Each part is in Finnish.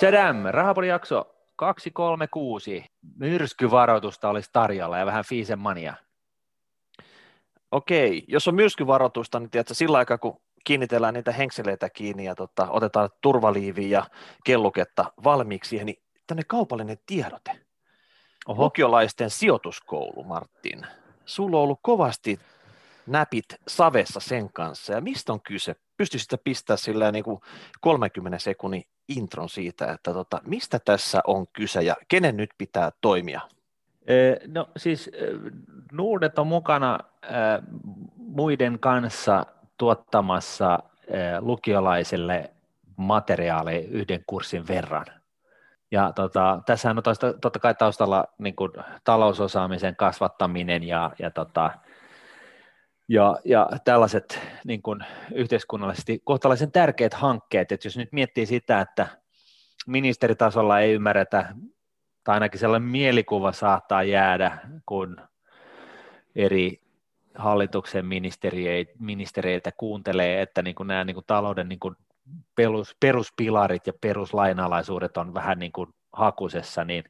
Tadam, Rahapodin jakso 236. Myrskyvaroitusta olisi tarjolla ja vähän fiisen mania. Okei, jos on myrskyvaroitusta, niin tiedätkö, sillä aikaa kun kiinnitellään niitä henkseleitä kiinni ja tota, otetaan turvaliiviä ja kelluketta valmiiksi, niin tänne kaupallinen tiedote. Oho. Lukiolaisten sijoituskoulu, Martin. Sulla on ollut kovasti näpit savessa sen kanssa, ja mistä on kyse? Pystyisit pistää sillä niin kuin 30 sekunnin intron siitä, että tota, mistä tässä on kyse ja kenen nyt pitää toimia? No siis Nuudet on mukana muiden kanssa tuottamassa lukiolaiselle materiaali yhden kurssin verran. Ja tota, tässähän on totta kai taustalla niin kuin, talousosaamisen kasvattaminen ja, ja, tota, ja, ja tällaiset niin kuin, yhteiskunnallisesti kohtalaisen tärkeät hankkeet. että jos nyt miettii sitä, että ministeritasolla ei ymmärretä, tai ainakin sellainen mielikuva saattaa jäädä, kun eri hallituksen ministereiltä kuuntelee, että niin kuin nämä niin kuin talouden niin kuin perus, peruspilarit ja peruslainalaisuudet on vähän niin kuin hakusessa, niin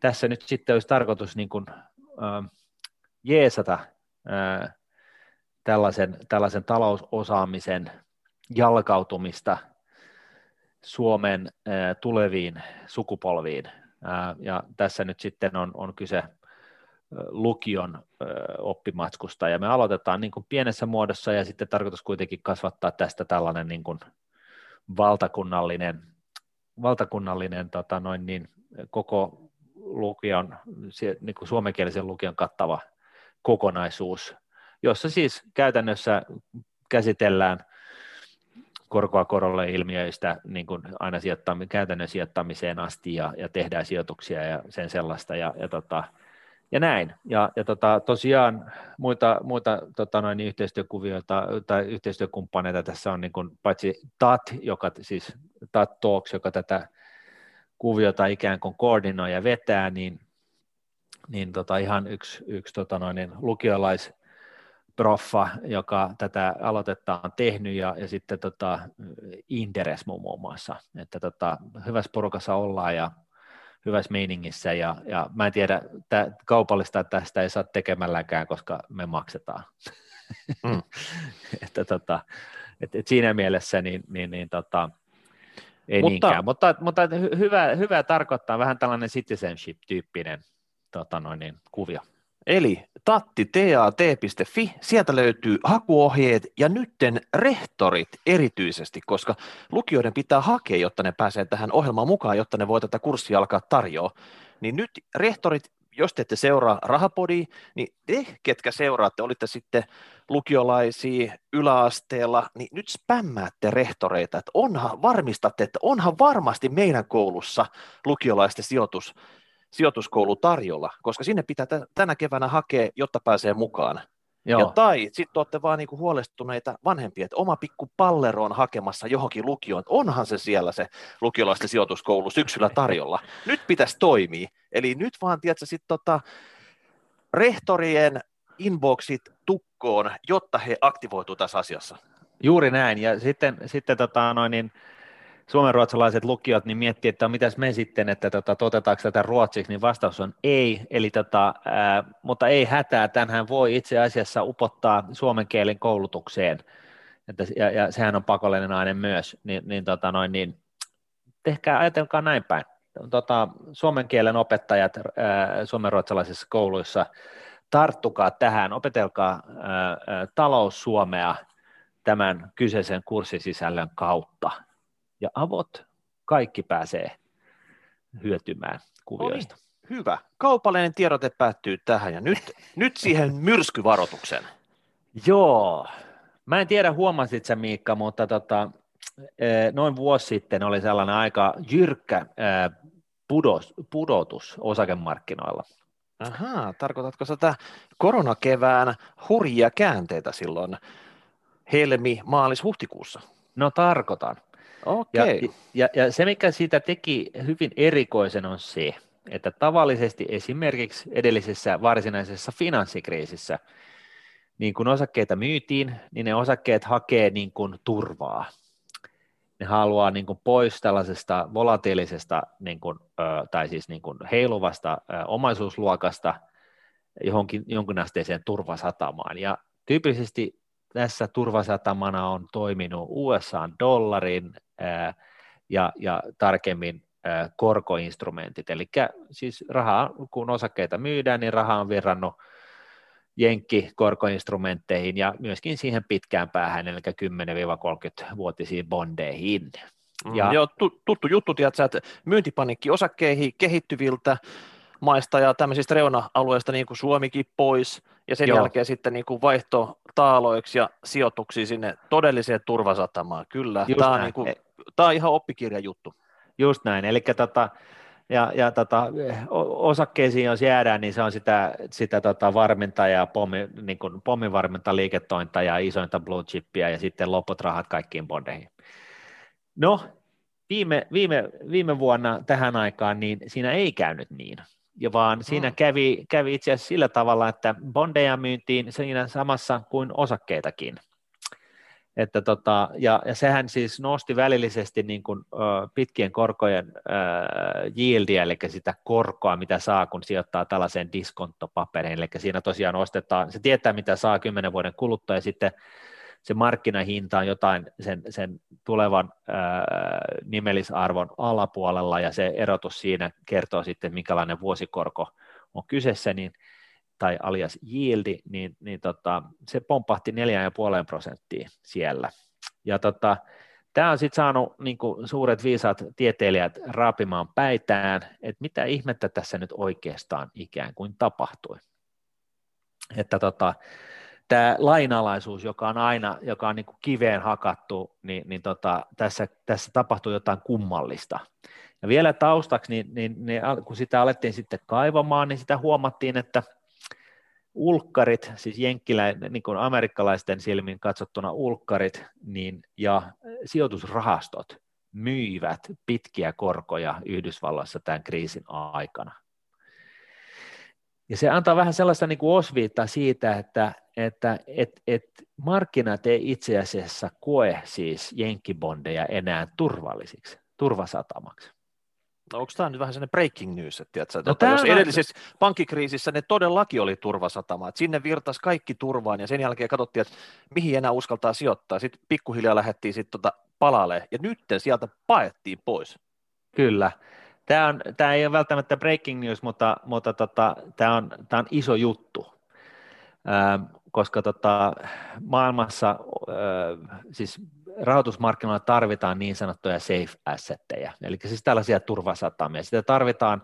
tässä nyt sitten olisi tarkoitus niin kuin, äh, jeesata äh, tällaisen, tällaisen talousosaamisen jalkautumista Suomen äh, tuleviin sukupolviin. Äh, ja tässä nyt sitten on, on kyse lukion oppimatskusta ja me aloitetaan niin kuin pienessä muodossa ja sitten tarkoitus kuitenkin kasvattaa tästä tällainen niin kuin valtakunnallinen, valtakunnallinen tota noin niin, koko lukion, niin kuin suomenkielisen lukion kattava kokonaisuus, jossa siis käytännössä käsitellään korkoa korolle ilmiöistä niin kuin aina sijoittami, käytännön sijoittamiseen asti ja, ja tehdään sijoituksia ja sen sellaista ja, ja tota, ja näin. Ja, ja tota, tosiaan muita, muita tota noin, yhteistyökuvioita tai yhteistyökumppaneita tässä on niin kuin, paitsi TAT, joka siis TAT Talks, joka tätä kuviota ikään kuin koordinoi ja vetää, niin, niin tota, ihan yksi, yksi tota noin, niin lukiolais proffa, joka tätä aloitetta on tehnyt, ja, ja sitten tota, Inderes muun muassa, että tota, hyvässä porukassa ollaan, ja hyvässä meiningissä ja, ja mä en tiedä, tää, kaupallista tästä ei saa tekemälläkään, koska me maksetaan. Mm. että tota, et, et siinä mielessä niin, niin, niin tota, ei mutta, niinkään, mutta, mutta hyvä, hyvä tarkoittaa vähän tällainen citizenship-tyyppinen tota noin, niin, kuvio. Eli tatti tat.fi, sieltä löytyy hakuohjeet ja nytten rehtorit erityisesti, koska lukijoiden pitää hakea, jotta ne pääsee tähän ohjelmaan mukaan, jotta ne voi tätä kurssia alkaa tarjoa. Niin nyt rehtorit, jos te ette seuraa Rahapodia, niin te, ketkä seuraatte, olitte sitten lukiolaisia yläasteella, niin nyt spämmäätte rehtoreita, että onhan, varmistatte, että onhan varmasti meidän koulussa lukiolaisten sijoitus sijoituskoulu tarjolla, koska sinne pitää tänä keväänä hakea, jotta pääsee mukaan. Joo. Ja tai sitten olette vaan niinku huolestuneita vanhempia, että oma pikku pallero on hakemassa johonkin lukioon, onhan se siellä se lukiolaisten sijoituskoulu syksyllä tarjolla. Nyt pitäisi toimia. Eli nyt vaan, tiedätkö, sit tota, rehtorien inboxit tukkoon, jotta he aktivoituu tässä asiassa. Juuri näin, ja sitten, sitten tota, noin, niin, suomenruotsalaiset lukiot niin miettii, että mitäs me sitten, että tota, totetaanko tätä ruotsiksi, niin vastaus on ei, eli tota, ää, mutta ei hätää, tämänhän voi itse asiassa upottaa suomen kielen koulutukseen, että, ja, ja sehän on pakollinen aine myös, niin, niin, tota noin, niin tehkää, ajatelkaa näin päin. Tota, suomen kielen opettajat ää, suomenruotsalaisissa kouluissa, tarttukaa tähän, opetelkaa ää, ää, taloussuomea tämän kyseisen kurssisisällön kautta ja avot, kaikki pääsee hyötymään kuvioista. Oli, hyvä. Kaupallinen tiedote päättyy tähän ja nyt, nyt siihen myrskyvaroituksen. Joo. Mä en tiedä, huomasit sä Miikka, mutta tota, e, noin vuosi sitten oli sellainen aika jyrkkä e, pudos, pudotus osakemarkkinoilla. Ahaa, tarkoitatko sitä koronakevään hurjia käänteitä silloin helmi, maalis, huhtikuussa? No tarkoitan. Okay. Ja, ja, ja se, mikä siitä teki hyvin erikoisen, on se, että tavallisesti esimerkiksi edellisessä varsinaisessa finanssikriisissä, niin kun osakkeita myytiin, niin ne osakkeet hakee niin kuin turvaa. ne haluaa niin kuin pois tällaisesta volatiilisesta niin kuin, tai siis niin kuin heiluvasta omaisuusluokasta johonkin jonkunasteiseen turvasatamaan. Ja tyypillisesti tässä turvasatamana on toiminut USA-dollarin ja, ja tarkemmin korkoinstrumentit, eli siis rahaa, kun osakkeita myydään, niin raha on virrannut jenkki-korkoinstrumentteihin ja myöskin siihen pitkään päähän, eli 10-30-vuotisiin bondeihin. Mm, ja, Joo, tuttu juttu, tiedätkö, että myyntipanikki osakkeihin kehittyviltä maista ja tämmöisistä reuna-alueista niin kuin Suomikin pois, ja sen Joo. jälkeen sitten niin kuin vaihto taaloiksi ja sijoituksiin sinne todelliseen turvasatamaan. Kyllä, tämä on, niin kuin, tämä on ihan oppikirjajuttu. Just näin, eli tota, ja, ja tota, osakkeisiin jos jäädään, niin se on sitä, sitä tota varmentajaa, pommi, niin kuin pommivarmenta liiketointa ja isointa blue chippiä ja sitten loput rahat kaikkiin bondeihin. No, viime, viime, viime vuonna tähän aikaan, niin siinä ei käynyt niin, ja vaan siinä mm. kävi, kävi itse asiassa sillä tavalla, että bondeja myyntiin siinä samassa kuin osakkeitakin – että tota, ja, ja sehän siis nosti välillisesti niin kuin, ö, pitkien korkojen ö, yieldia, eli sitä korkoa, mitä saa, kun sijoittaa tällaiseen diskonttopaperiin, eli siinä tosiaan ostetaan, se tietää, mitä saa kymmenen vuoden kuluttua, ja sitten se markkinahinta on jotain sen, sen tulevan ö, nimellisarvon alapuolella, ja se erotus siinä kertoo sitten, minkälainen vuosikorko on kyseessä, niin tai alias yieldi, niin, niin tota, se pomppahti 4,5 prosenttia siellä. Ja tota, tämä on sitten saanut niin suuret viisaat tieteilijät raapimaan päitään, että mitä ihmettä tässä nyt oikeastaan ikään kuin tapahtui. Että tota, tämä lainalaisuus, joka on aina joka on niin kiveen hakattu, niin, niin tota, tässä, tässä tapahtui jotain kummallista. Ja vielä taustaksi, niin, niin, niin kun sitä alettiin sitten kaivamaan, niin sitä huomattiin, että – ulkkarit, siis jenkkilä, niin kuin amerikkalaisten silmin katsottuna ulkkarit niin, ja sijoitusrahastot myivät pitkiä korkoja Yhdysvalloissa tämän kriisin aikana. Ja se antaa vähän sellaista niin kuin osviittaa siitä, että, että et, et markkinat ei itse asiassa koe siis jenkkibondeja enää turvallisiksi, turvasatamaksi. No onko tämä nyt vähän sellainen breaking news, että tiedätkö, no, tota, jos edellisessä pankkikriisissä ne todellakin oli turvasatama, että sinne virtasi kaikki turvaan ja sen jälkeen katsottiin, että mihin enää uskaltaa sijoittaa, sitten pikkuhiljaa lähdettiin sitten tota palalle ja nyt sieltä paettiin pois. Kyllä. Tämä, on, tämä ei ole välttämättä breaking news, mutta, mutta tota, tämä, on, tämä on iso juttu, ähm, koska tota, maailmassa äh, siis rahoitusmarkkinoilla tarvitaan niin sanottuja safe assetteja, eli siis tällaisia turvasatamia. Sitä tarvitaan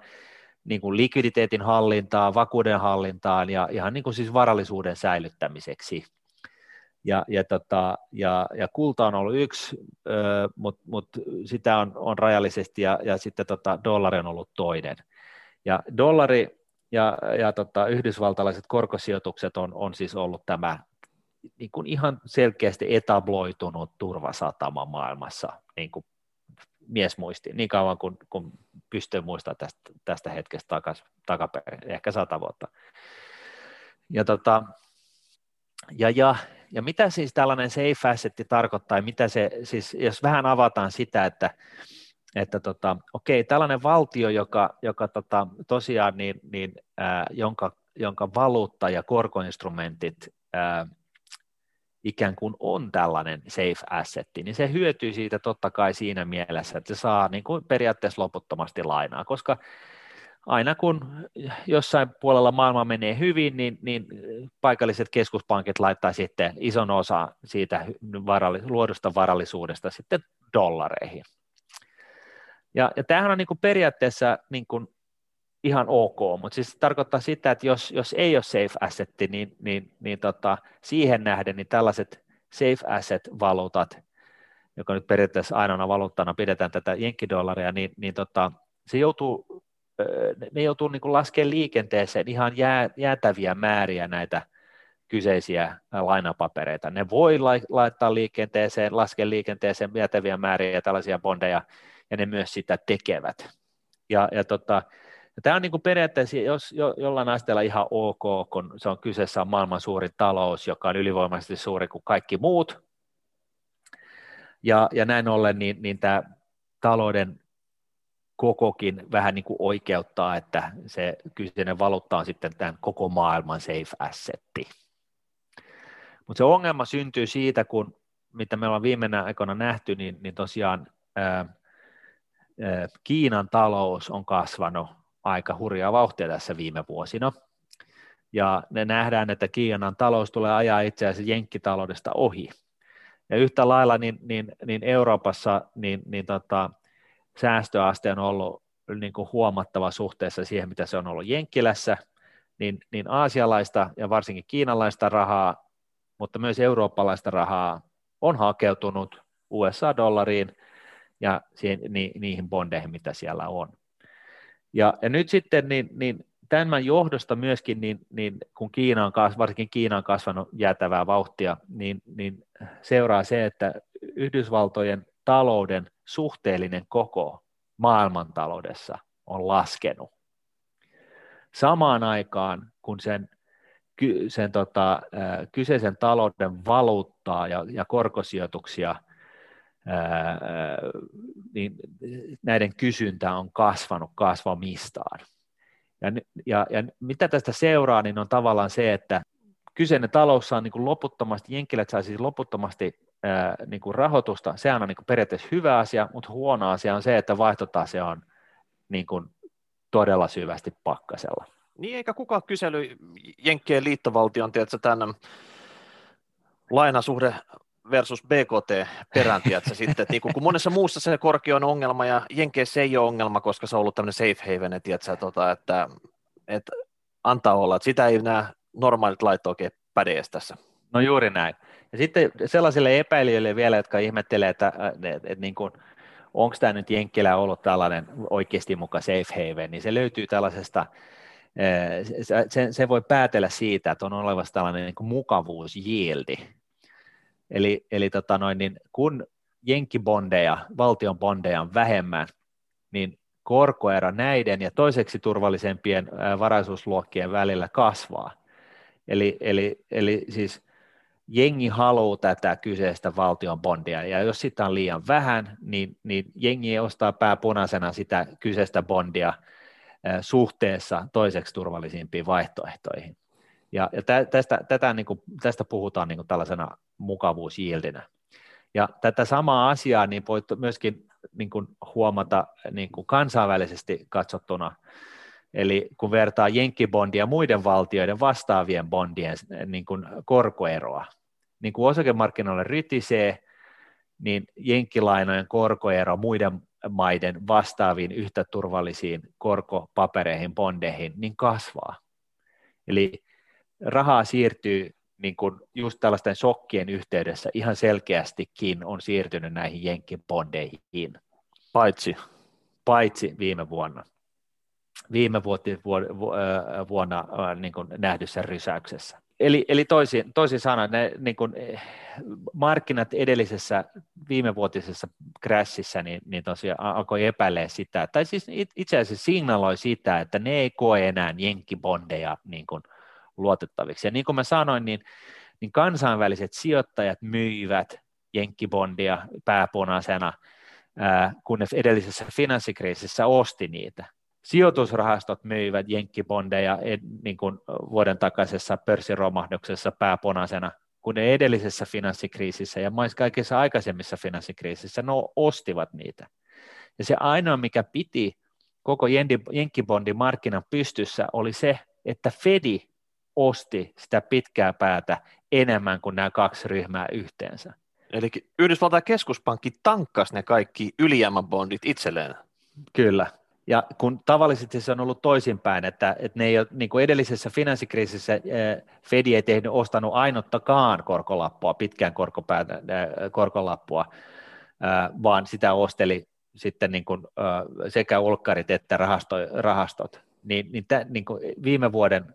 niin kuin likviditeetin hallintaan, vakuuden hallintaan ja ihan niin kuin siis varallisuuden säilyttämiseksi. Ja, ja, tota, ja, ja kulta on ollut yksi, mutta mut sitä on, on rajallisesti ja, ja sitten tota, dollari on ollut toinen. Ja dollari ja, ja tota, yhdysvaltalaiset korkosijoitukset on, on siis ollut tämä niin kuin ihan selkeästi etabloitunut turvasatama maailmassa niin kuin mies muisti, niin kauan kuin, kun pystyy muistamaan tästä, tästä hetkestä takas, takaperin, ehkä sata vuotta. Ja, tota, ja, ja, ja mitä siis tällainen safe assetti tarkoittaa, mitä se, siis jos vähän avataan sitä, että, että tota, okei, tällainen valtio, joka, joka tota, tosiaan, niin, niin, ää, jonka, jonka valuutta ja korkoinstrumentit ää, ikään kuin on tällainen safe assetti, niin se hyötyy siitä totta kai siinä mielessä, että se saa niin kuin periaatteessa loputtomasti lainaa, koska aina kun jossain puolella maailma menee hyvin, niin, niin paikalliset keskuspankit laittaa sitten ison osa siitä varalli, luodusta varallisuudesta sitten dollareihin. Ja, ja tämähän on niin kuin periaatteessa niin kuin ihan ok, mutta siis tarkoittaa sitä, että jos, jos ei ole safe assetti, niin, niin, niin tota, siihen nähden niin tällaiset safe asset-valuutat, joka nyt periaatteessa ainoana valuuttana pidetään tätä jenkkidollaria, niin, niin tota, se joutuu, ne joutuu niin laskemaan liikenteeseen ihan jää, jäätäviä määriä näitä kyseisiä lainapapereita. Ne voi laittaa liikenteeseen, laskea liikenteeseen jäätäviä määriä tällaisia bondeja, ja ne myös sitä tekevät. Ja, ja tota, ja tämä on niin kuin periaatteessa jos, jo, jollain asteella ihan ok, kun se on kyseessä on maailman suuri talous, joka on ylivoimaisesti suuri kuin kaikki muut. ja, ja näin ollen niin, niin tämä talouden kokokin vähän niin kuin oikeuttaa, että se kyseinen valuutta on sitten tämän koko maailman safe assetti. Mutta se ongelma syntyy siitä, kun mitä me ollaan viimeinen aikoina nähty, niin, niin tosiaan ää, ää, Kiinan talous on kasvanut aika hurjaa vauhtia tässä viime vuosina. Ja ne nähdään, että Kiinan talous tulee ajaa itse asiassa jenkkitaloudesta ohi. Ja yhtä lailla niin, niin, niin Euroopassa niin, niin tota, säästöaste on ollut niin kuin huomattava suhteessa siihen, mitä se on ollut Jenkkilässä, niin, niin aasialaista ja varsinkin kiinalaista rahaa, mutta myös eurooppalaista rahaa on hakeutunut USA-dollariin ja siihen, ni, niihin bondeihin, mitä siellä on. Ja, ja nyt sitten niin, niin tämän johdosta myöskin, niin, niin kun Kiina on, varsinkin Kiina on kasvanut jäätävää vauhtia, niin, niin seuraa se, että Yhdysvaltojen talouden suhteellinen koko maailmantaloudessa on laskenut. Samaan aikaan, kun sen, sen tota, kyseisen talouden valuuttaa ja, ja korkosijoituksia, niin näiden kysyntä on kasvanut kasvamistaan. Ja, ja, ja mitä tästä seuraa, niin on tavallaan se, että kyseinen talous saa niin kuin loputtomasti, jenkkilät saa siis loputtomasti niin kuin rahoitusta, sehän on niin kuin periaatteessa hyvä asia, mutta huono asia on se, että vaihtotase on niin kuin todella syvästi pakkasella. Niin, eikä kukaan kysely Jenkkien liittovaltion, tiedätkö, tämän lainasuhde versus BKT perään, tiedätkö, sitten, että niin kun monessa muussa se korkea on ongelma ja Jenkeissä ei ole ongelma, koska se on ollut tämmöinen safe haven, tiedätkö, tota, että, että antaa olla, että sitä ei nämä normaalit lait oikein päde tässä. No juuri näin. Ja sitten sellaisille epäilijöille vielä, jotka ihmettelee, että, että, että, että niin kuin, onko tämä nyt Jenkkilä ollut tällainen oikeasti muka safe haven, niin se löytyy tällaisesta, se, se voi päätellä siitä, että on olevassa tällainen niin mukavuusjieldi. Eli, eli tota noin, niin kun jenkkibondeja, valtion bondeja on vähemmän, niin korkoero näiden ja toiseksi turvallisempien varaisuusluokkien välillä kasvaa. Eli, eli, eli siis jengi haluaa tätä kyseistä valtion bondia, ja jos sitä on liian vähän, niin, niin jengi ostaa pääpunaisena sitä kyseistä bondia suhteessa toiseksi turvallisimpiin vaihtoehtoihin. Ja, ja tästä, tätä, niin kuin, tästä puhutaan niin kuin tällaisena mukavuusjildinä. Ja tätä samaa asiaa niin voit myöskin niin kuin huomata niin kuin kansainvälisesti katsottuna, eli kun vertaa jenkkibondia muiden valtioiden vastaavien bondien niin kuin korkoeroa, niin kuin osakemarkkinoille rytisee, niin jenkkilainojen korkoero muiden maiden vastaaviin yhtä turvallisiin korkopapereihin, bondeihin, niin kasvaa. Eli rahaa siirtyy niin kuin just tällaisten shokkien yhteydessä ihan selkeästikin on siirtynyt näihin jenkkibondeihin. Paitsi? Paitsi viime vuonna. Viime vuoti, vuonna niin kuin nähdyssä rysäyksessä. Eli, eli toisin, toisin sanoen ne niin kuin, eh, markkinat edellisessä viimevuotisessa crashissa niin, niin tosiaan alkoi epäilee sitä, tai siis itse asiassa signaloi sitä, että ne ei koe enää jenkkibondeja niin kuin luotettaviksi. Ja niin kuin mä sanoin, niin, niin kansainväliset sijoittajat myivät jenkkibondia pääpunaisena, ää, kun ne edellisessä finanssikriisissä osti niitä sijoitusrahastot myivät jenkkibondeja niin kuin vuoden takaisessa pörssiromahduksessa pääpunaisena, kun ne edellisessä finanssikriisissä ja myös kaikissa aikaisemmissa finanssikriisissä ne ostivat niitä. Ja se ainoa, mikä piti koko jenkkibondin markkinan pystyssä, oli se, että Fedi osti sitä pitkää päätä enemmän kuin nämä kaksi ryhmää yhteensä. Eli Yhdysvaltain keskuspankki tankkasi ne kaikki ylijäämäbondit itselleen. Kyllä, ja kun tavallisesti se on ollut toisinpäin, että, että ne ei ole, niin kuin edellisessä finanssikriisissä eh, Fed ei tehnyt, ostanut ainuttakaan korkolappua, pitkään korkopäätä, eh, korkolappua, eh, vaan sitä osteli sitten niin kuin sekä ulkkarit että rahasto, rahastot. Niin, niin, tä, niin kuin viime vuoden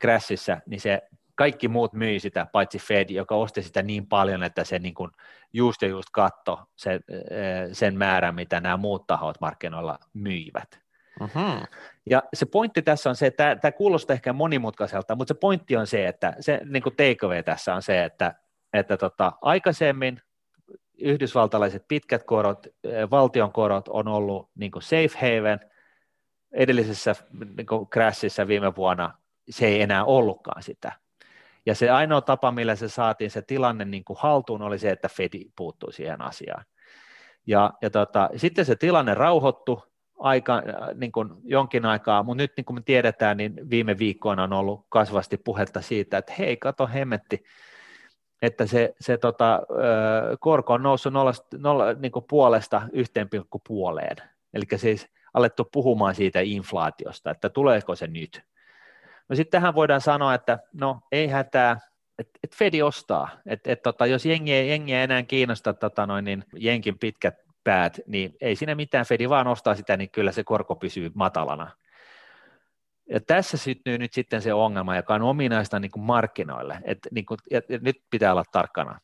crashissa, niin se kaikki muut myi sitä, paitsi Fed, joka osti sitä niin paljon, että se niin kuin just ja just katto sen, eh, sen määrän, mitä nämä muut tahot markkinoilla myivät. Uh-huh. Ja se pointti tässä on se, että tämä kuulostaa ehkä monimutkaiselta, mutta se pointti on se, että se niin kuin takeaway tässä on se, että, että tota, aikaisemmin yhdysvaltalaiset pitkät korot, valtion korot on ollut niin kuin safe haven, edellisessä niin kuin crashissa viime vuonna se ei enää ollutkaan sitä. Ja se ainoa tapa, millä se saatiin se tilanne niin kuin haltuun, oli se, että Fedi puuttui siihen asiaan. Ja, ja tota, sitten se tilanne rauhoittui aika, niin kuin jonkin aikaa, mutta nyt niin kuin me tiedetään, niin viime viikkoina on ollut kasvasti puhetta siitä, että hei, kato hemmetti, että se, se tota, korko on noussut nolla, nolla, niin kuin puolesta yhteen pilkku puoleen. Eli siis alettu puhumaan siitä inflaatiosta, että tuleeko se nyt. No sitten tähän voidaan sanoa, että no ei hätää, että et Fedi ostaa, että et, tota, jos jengi, jengi ei enää kiinnosta tota, noin, niin jenkin pitkät päät, niin ei siinä mitään, Fedi vaan ostaa sitä, niin kyllä se korko pysyy matalana. Ja tässä syntyy nyt sitten se ongelma, joka on ominaista niin kuin markkinoille. Et, niin kuin, ja, ja nyt pitää olla tarkkana.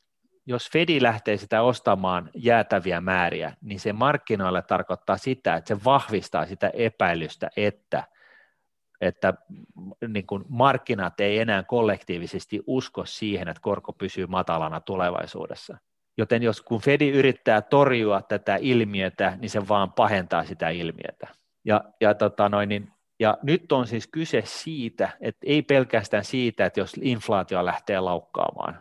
Jos Fedi lähtee sitä ostamaan jäätäviä määriä, niin se markkinoille tarkoittaa sitä, että se vahvistaa sitä epäilystä, että, että niin kuin markkinat ei enää kollektiivisesti usko siihen, että korko pysyy matalana tulevaisuudessa. Joten jos kun Fedi yrittää torjua tätä ilmiötä, niin se vaan pahentaa sitä ilmiötä. Ja, ja tota noin, niin ja nyt on siis kyse siitä, että ei pelkästään siitä, että jos inflaatio lähtee laukkaamaan,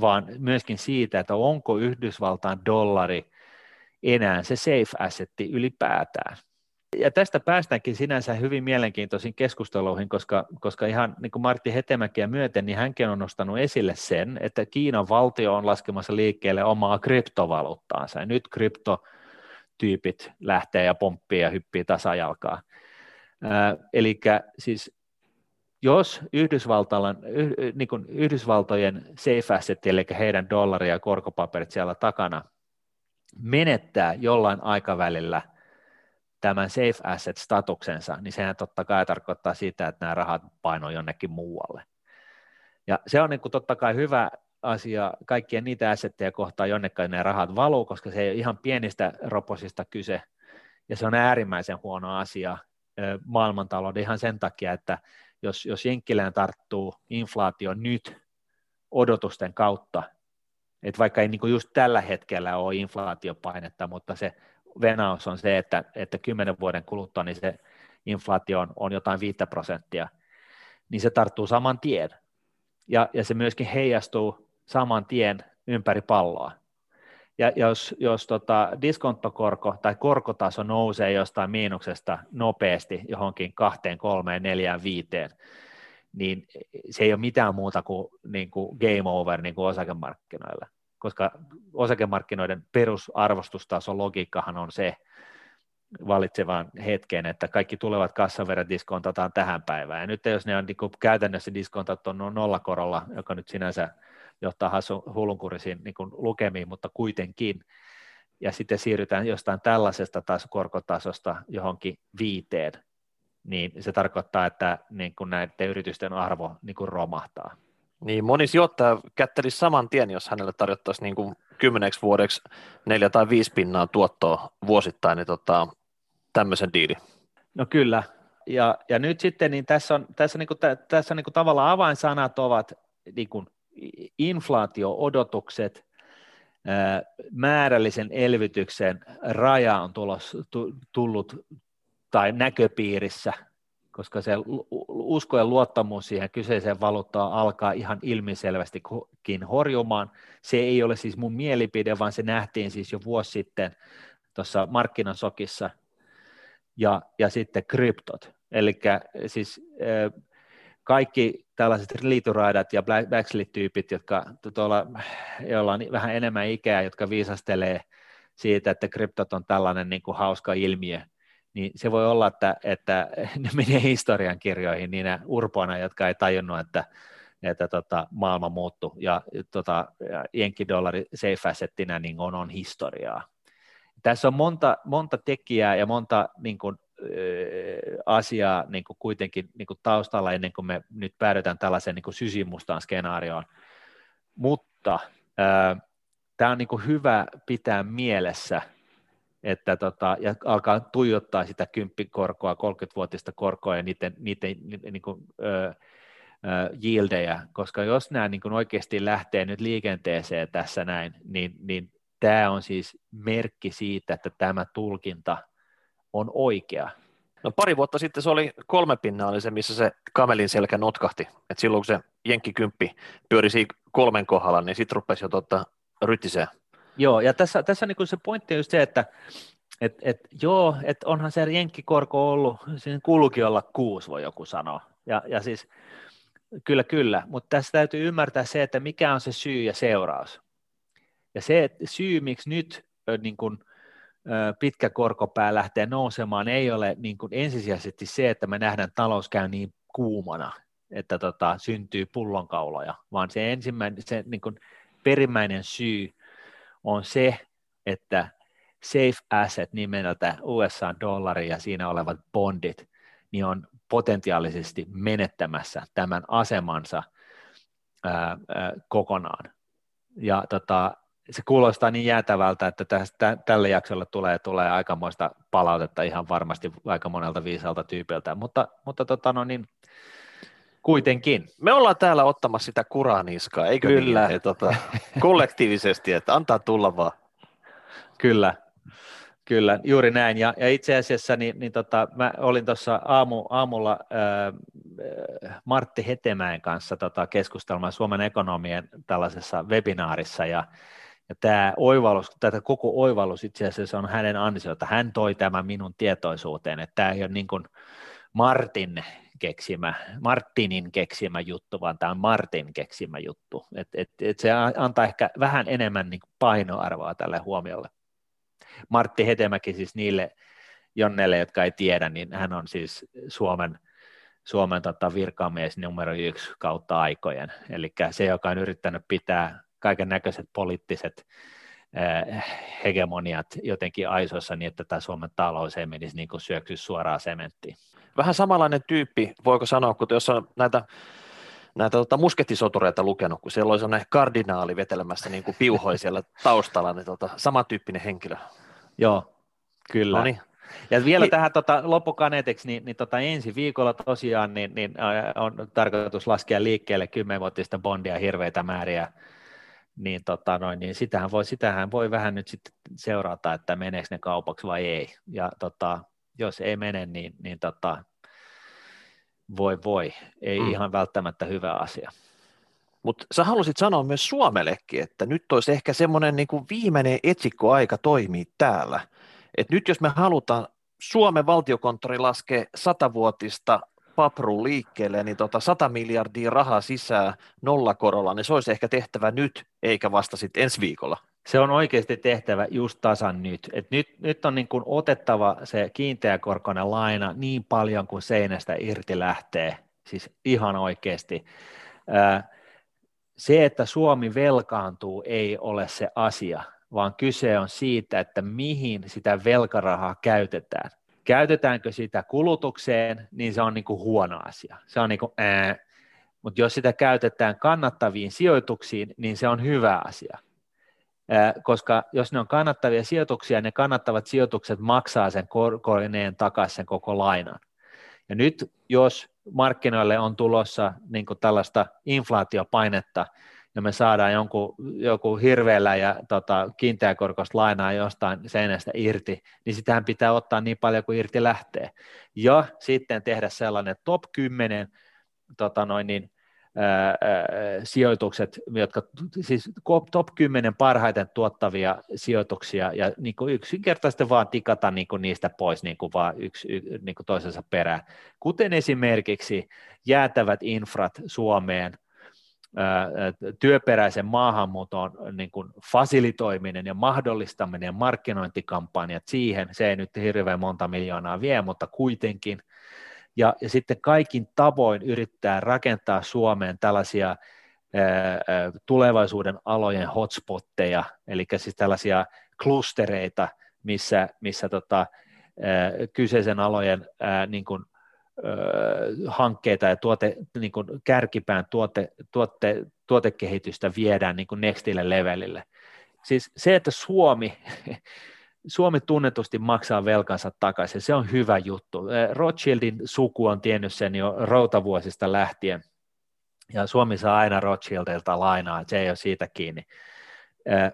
vaan myöskin siitä, että onko Yhdysvaltain dollari enää se safe assetti ylipäätään. Ja tästä päästäänkin sinänsä hyvin mielenkiintoisiin keskusteluihin, koska, koska ihan niin kuin Martti Hetemäkiä myöten, niin hänkin on nostanut esille sen, että Kiinan valtio on laskemassa liikkeelle omaa kryptovaluuttaansa, ja nyt kryptotyypit lähtee ja pomppii ja hyppii tasajalkaa. Eli siis jos Yhdysvaltain, niin kuin Yhdysvaltojen safe asset, eli heidän dollaria ja korkopaperit siellä takana, menettää jollain aikavälillä tämän safe asset-statuksensa, niin sehän totta kai tarkoittaa sitä, että nämä rahat painoo jonnekin muualle. Ja se on niin kuin totta kai hyvä asia kaikkien niitä assetteja kohtaan, jonnekin nämä rahat valuu, koska se ei ole ihan pienistä roposista kyse, ja se on äärimmäisen huono asia, maailmantalouden ihan sen takia, että jos, jos Jenkkilään tarttuu inflaatio nyt odotusten kautta, että vaikka ei niin just tällä hetkellä ole inflaatiopainetta, mutta se venaus on se, että, että kymmenen vuoden kuluttua niin se inflaatio on, on jotain 5 prosenttia, niin se tarttuu saman tien. Ja, ja se myöskin heijastuu saman tien ympäri palloa. Ja jos, jos tota diskonttokorko tai korkotaso nousee jostain miinuksesta nopeasti johonkin kahteen, kolmeen, neljään, viiteen, niin se ei ole mitään muuta kuin, niin kuin game over niin kuin osakemarkkinoilla, koska osakemarkkinoiden perusarvostustason logiikkahan on se valitsevan hetken, että kaikki tulevat kassaverot diskontataan tähän päivään. Ja nyt jos ne on niin käytännössä diskontattu nollakorolla, joka nyt sinänsä johtaa hullunkurisiin niin lukemiin, mutta kuitenkin. Ja sitten siirrytään jostain tällaisesta taas korkotasosta johonkin viiteen, niin se tarkoittaa, että niin kuin näiden yritysten arvo niin kuin romahtaa. Niin, moni sijoittaja kättelisi saman tien, jos hänelle tarjottaisiin niin kuin kymmeneksi vuodeksi neljä tai viisi pinnaa tuottoa vuosittain, niin tota, tämmöisen diili. No kyllä, ja, ja nyt sitten niin tässä on, tässä niin kuin, tässä niin kuin tavallaan avainsanat ovat niin kuin inflaatio-odotukset, määrällisen elvytyksen raja on tulos, tullut tai näköpiirissä, koska se usko ja luottamus siihen kyseiseen valuuttaan alkaa ihan ilmiselvästikin horjumaan. Se ei ole siis mun mielipide, vaan se nähtiin siis jo vuosi sitten tuossa markkinasokissa ja, ja sitten kryptot. Eli siis kaikki tällaiset liituraidat ja backslid-tyypit, jotka tuolla, joilla on vähän enemmän ikää, jotka viisastelee siitä, että kryptot on tällainen niin kuin hauska ilmiö, niin se voi olla, että, että ne menee historiankirjoihin niinä urpoina, jotka ei tajunnut, että, että tota, maailma muuttui ja tota, jenkkidollari safe assettinä niin on, on historiaa. Tässä on monta, monta tekijää ja monta niin kuin, asiaa niin kuin kuitenkin niin kuin taustalla ennen kuin me nyt päädytään tällaiseen niin sysimustaan skenaarioon. Mutta tämä on niin kuin hyvä pitää mielessä, että tota, ja alkaa tuijottaa sitä kymppikorkoa, 30-vuotista korkoa ja niiden, niiden niin kuin, ö, yieldejä, koska jos nämä niin kuin oikeasti lähtee nyt liikenteeseen tässä näin, niin, niin tämä on siis merkki siitä, että tämä tulkinta on oikea. No pari vuotta sitten se oli kolme pinnaa, oli se, missä se kamelin selkä notkahti. Et silloin kun se jenkkikymppi pyöri siinä kolmen kohdalla, niin sitten rupesi jo tota, ryttiseen. Joo, ja tässä, tässä niin se pointti on just se, että et, et, joo, että onhan se jenkkikorko ollut, siinä kuuluukin olla kuusi, voi joku sanoa. Ja, ja siis kyllä, kyllä, mutta tässä täytyy ymmärtää se, että mikä on se syy ja seuraus. Ja se että syy, miksi nyt niin kun, pitkä korkopää lähtee nousemaan, ei ole niin kun ensisijaisesti se, että me nähdään talous käy niin kuumana, että tota, syntyy pullonkauloja, vaan se ensimmäinen, se niin kun perimmäinen syy on se, että safe asset nimeltä USA-dollari ja siinä olevat bondit, niin on potentiaalisesti menettämässä tämän asemansa ää, ää, kokonaan. Ja tota, se kuulostaa niin jäätävältä, että tästä, tälle jaksolle tulee, tulee aikamoista palautetta ihan varmasti aika monelta viisalta tyypiltä, mutta, mutta tota, no niin, kuitenkin. Me ollaan täällä ottamassa sitä kuraniskaa, eikö niin? Kyllä. niin? Tota, kollektiivisesti, että antaa tulla vaan. Kyllä, Kyllä, juuri näin. Ja, ja itse asiassa niin, niin tota, mä olin tuossa aamu, aamulla äh, Martti Hetemäen kanssa tota, keskustelmaan Suomen ekonomien tällaisessa webinaarissa, ja, ja tämä oivallus, tätä koko oivallus itse asiassa on hänen ansiota. Hän toi tämän minun tietoisuuteen, että tämä ei ole niin kuin Martin keksimä, Martinin keksimä juttu, vaan tämä on Martin keksimä juttu. Et, et, et se antaa ehkä vähän enemmän niin painoarvoa tälle huomiolle. Martti Hetemäki siis niille jonneille, jotka ei tiedä, niin hän on siis Suomen, Suomen tota, virkamies numero yksi kautta aikojen, eli se, joka on yrittänyt pitää kaiken näköiset poliittiset äh, hegemoniat jotenkin aisoissa niin, että tämä Suomen talous ei menisi niin kuin syöksys suoraan sementtiin. Vähän samanlainen tyyppi, voiko sanoa, kun jos on näitä näitä tota, muskettisotureita lukenut, kun siellä oli sellainen kardinaali vetelemässä niin kuin piuhoi siellä taustalla, niin tota, samantyyppinen henkilö. Joo, kyllä. Noniin. Ja vielä I... tähän tota, loppukaneetiksi, niin, niin tota, ensi viikolla tosiaan niin, niin, on tarkoitus laskea liikkeelle kymmenvuotista bondia hirveitä määriä, niin, tota, noin, niin sitähän, voi, sitähän voi vähän nyt sitten seurata, että meneekö ne kaupaksi vai ei. Ja tota, jos ei mene, niin, niin tota, voi voi, ei mm. ihan välttämättä hyvä asia. Mutta sä halusit sanoa myös Suomellekin, että nyt olisi ehkä semmoinen niin viimeinen etsikkoaika toimii täällä. Et nyt jos me halutaan Suomen valtiokonttori laskee satavuotista papru liikkeelle, niin tota 100 miljardia rahaa sisään nollakorolla, niin se olisi ehkä tehtävä nyt, eikä vasta sitten ensi viikolla. Se on oikeasti tehtävä just tasan nyt. Et nyt, nyt on niin kuin otettava se kiinteäkorkoinen laina niin paljon kuin seinästä irti lähtee, siis ihan oikeasti. Se, että Suomi velkaantuu, ei ole se asia, vaan kyse on siitä, että mihin sitä velkarahaa käytetään. Käytetäänkö sitä kulutukseen, niin se on niin kuin huono asia. Se on niin kuin, ää, mutta jos sitä käytetään kannattaviin sijoituksiin, niin se on hyvä asia koska jos ne on kannattavia sijoituksia, ne kannattavat sijoitukset maksaa sen korkoineen takaisin sen koko lainan. Ja nyt jos markkinoille on tulossa niin tällaista inflaatiopainetta, ja me saadaan jonkun, joku hirveellä ja tota, kiinteäkorkoista lainaa jostain seinästä irti, niin sitähän pitää ottaa niin paljon kuin irti lähtee. Ja sitten tehdä sellainen top 10 tota noin, niin, sijoitukset, jotka siis top 10 parhaiten tuottavia sijoituksia ja niin kuin yksinkertaisesti vaan tikata niin kuin niistä pois niin kuin vaan yksi niin kuin toisensa perään, kuten esimerkiksi jäätävät infrat Suomeen, työperäisen maahanmuuton niin kuin fasilitoiminen ja mahdollistaminen ja markkinointikampanjat siihen, se ei nyt hirveän monta miljoonaa vie, mutta kuitenkin – ja, ja sitten kaikin tavoin yrittää rakentaa Suomeen tällaisia tulevaisuuden alojen hotspotteja, eli siis tällaisia klustereita, missä, missä tota, kyseisen alojen niin kuin, hankkeita ja tuote, niin kuin kärkipään tuote, tuote, tuotekehitystä viedään niin kuin nextille levelille. Siis se, että Suomi Suomi tunnetusti maksaa velkansa takaisin, se on hyvä juttu. Rothschildin suku on tiennyt sen jo routavuosista lähtien, ja Suomi saa aina Rothschildilta lainaa, se ei ole siitä kiinni.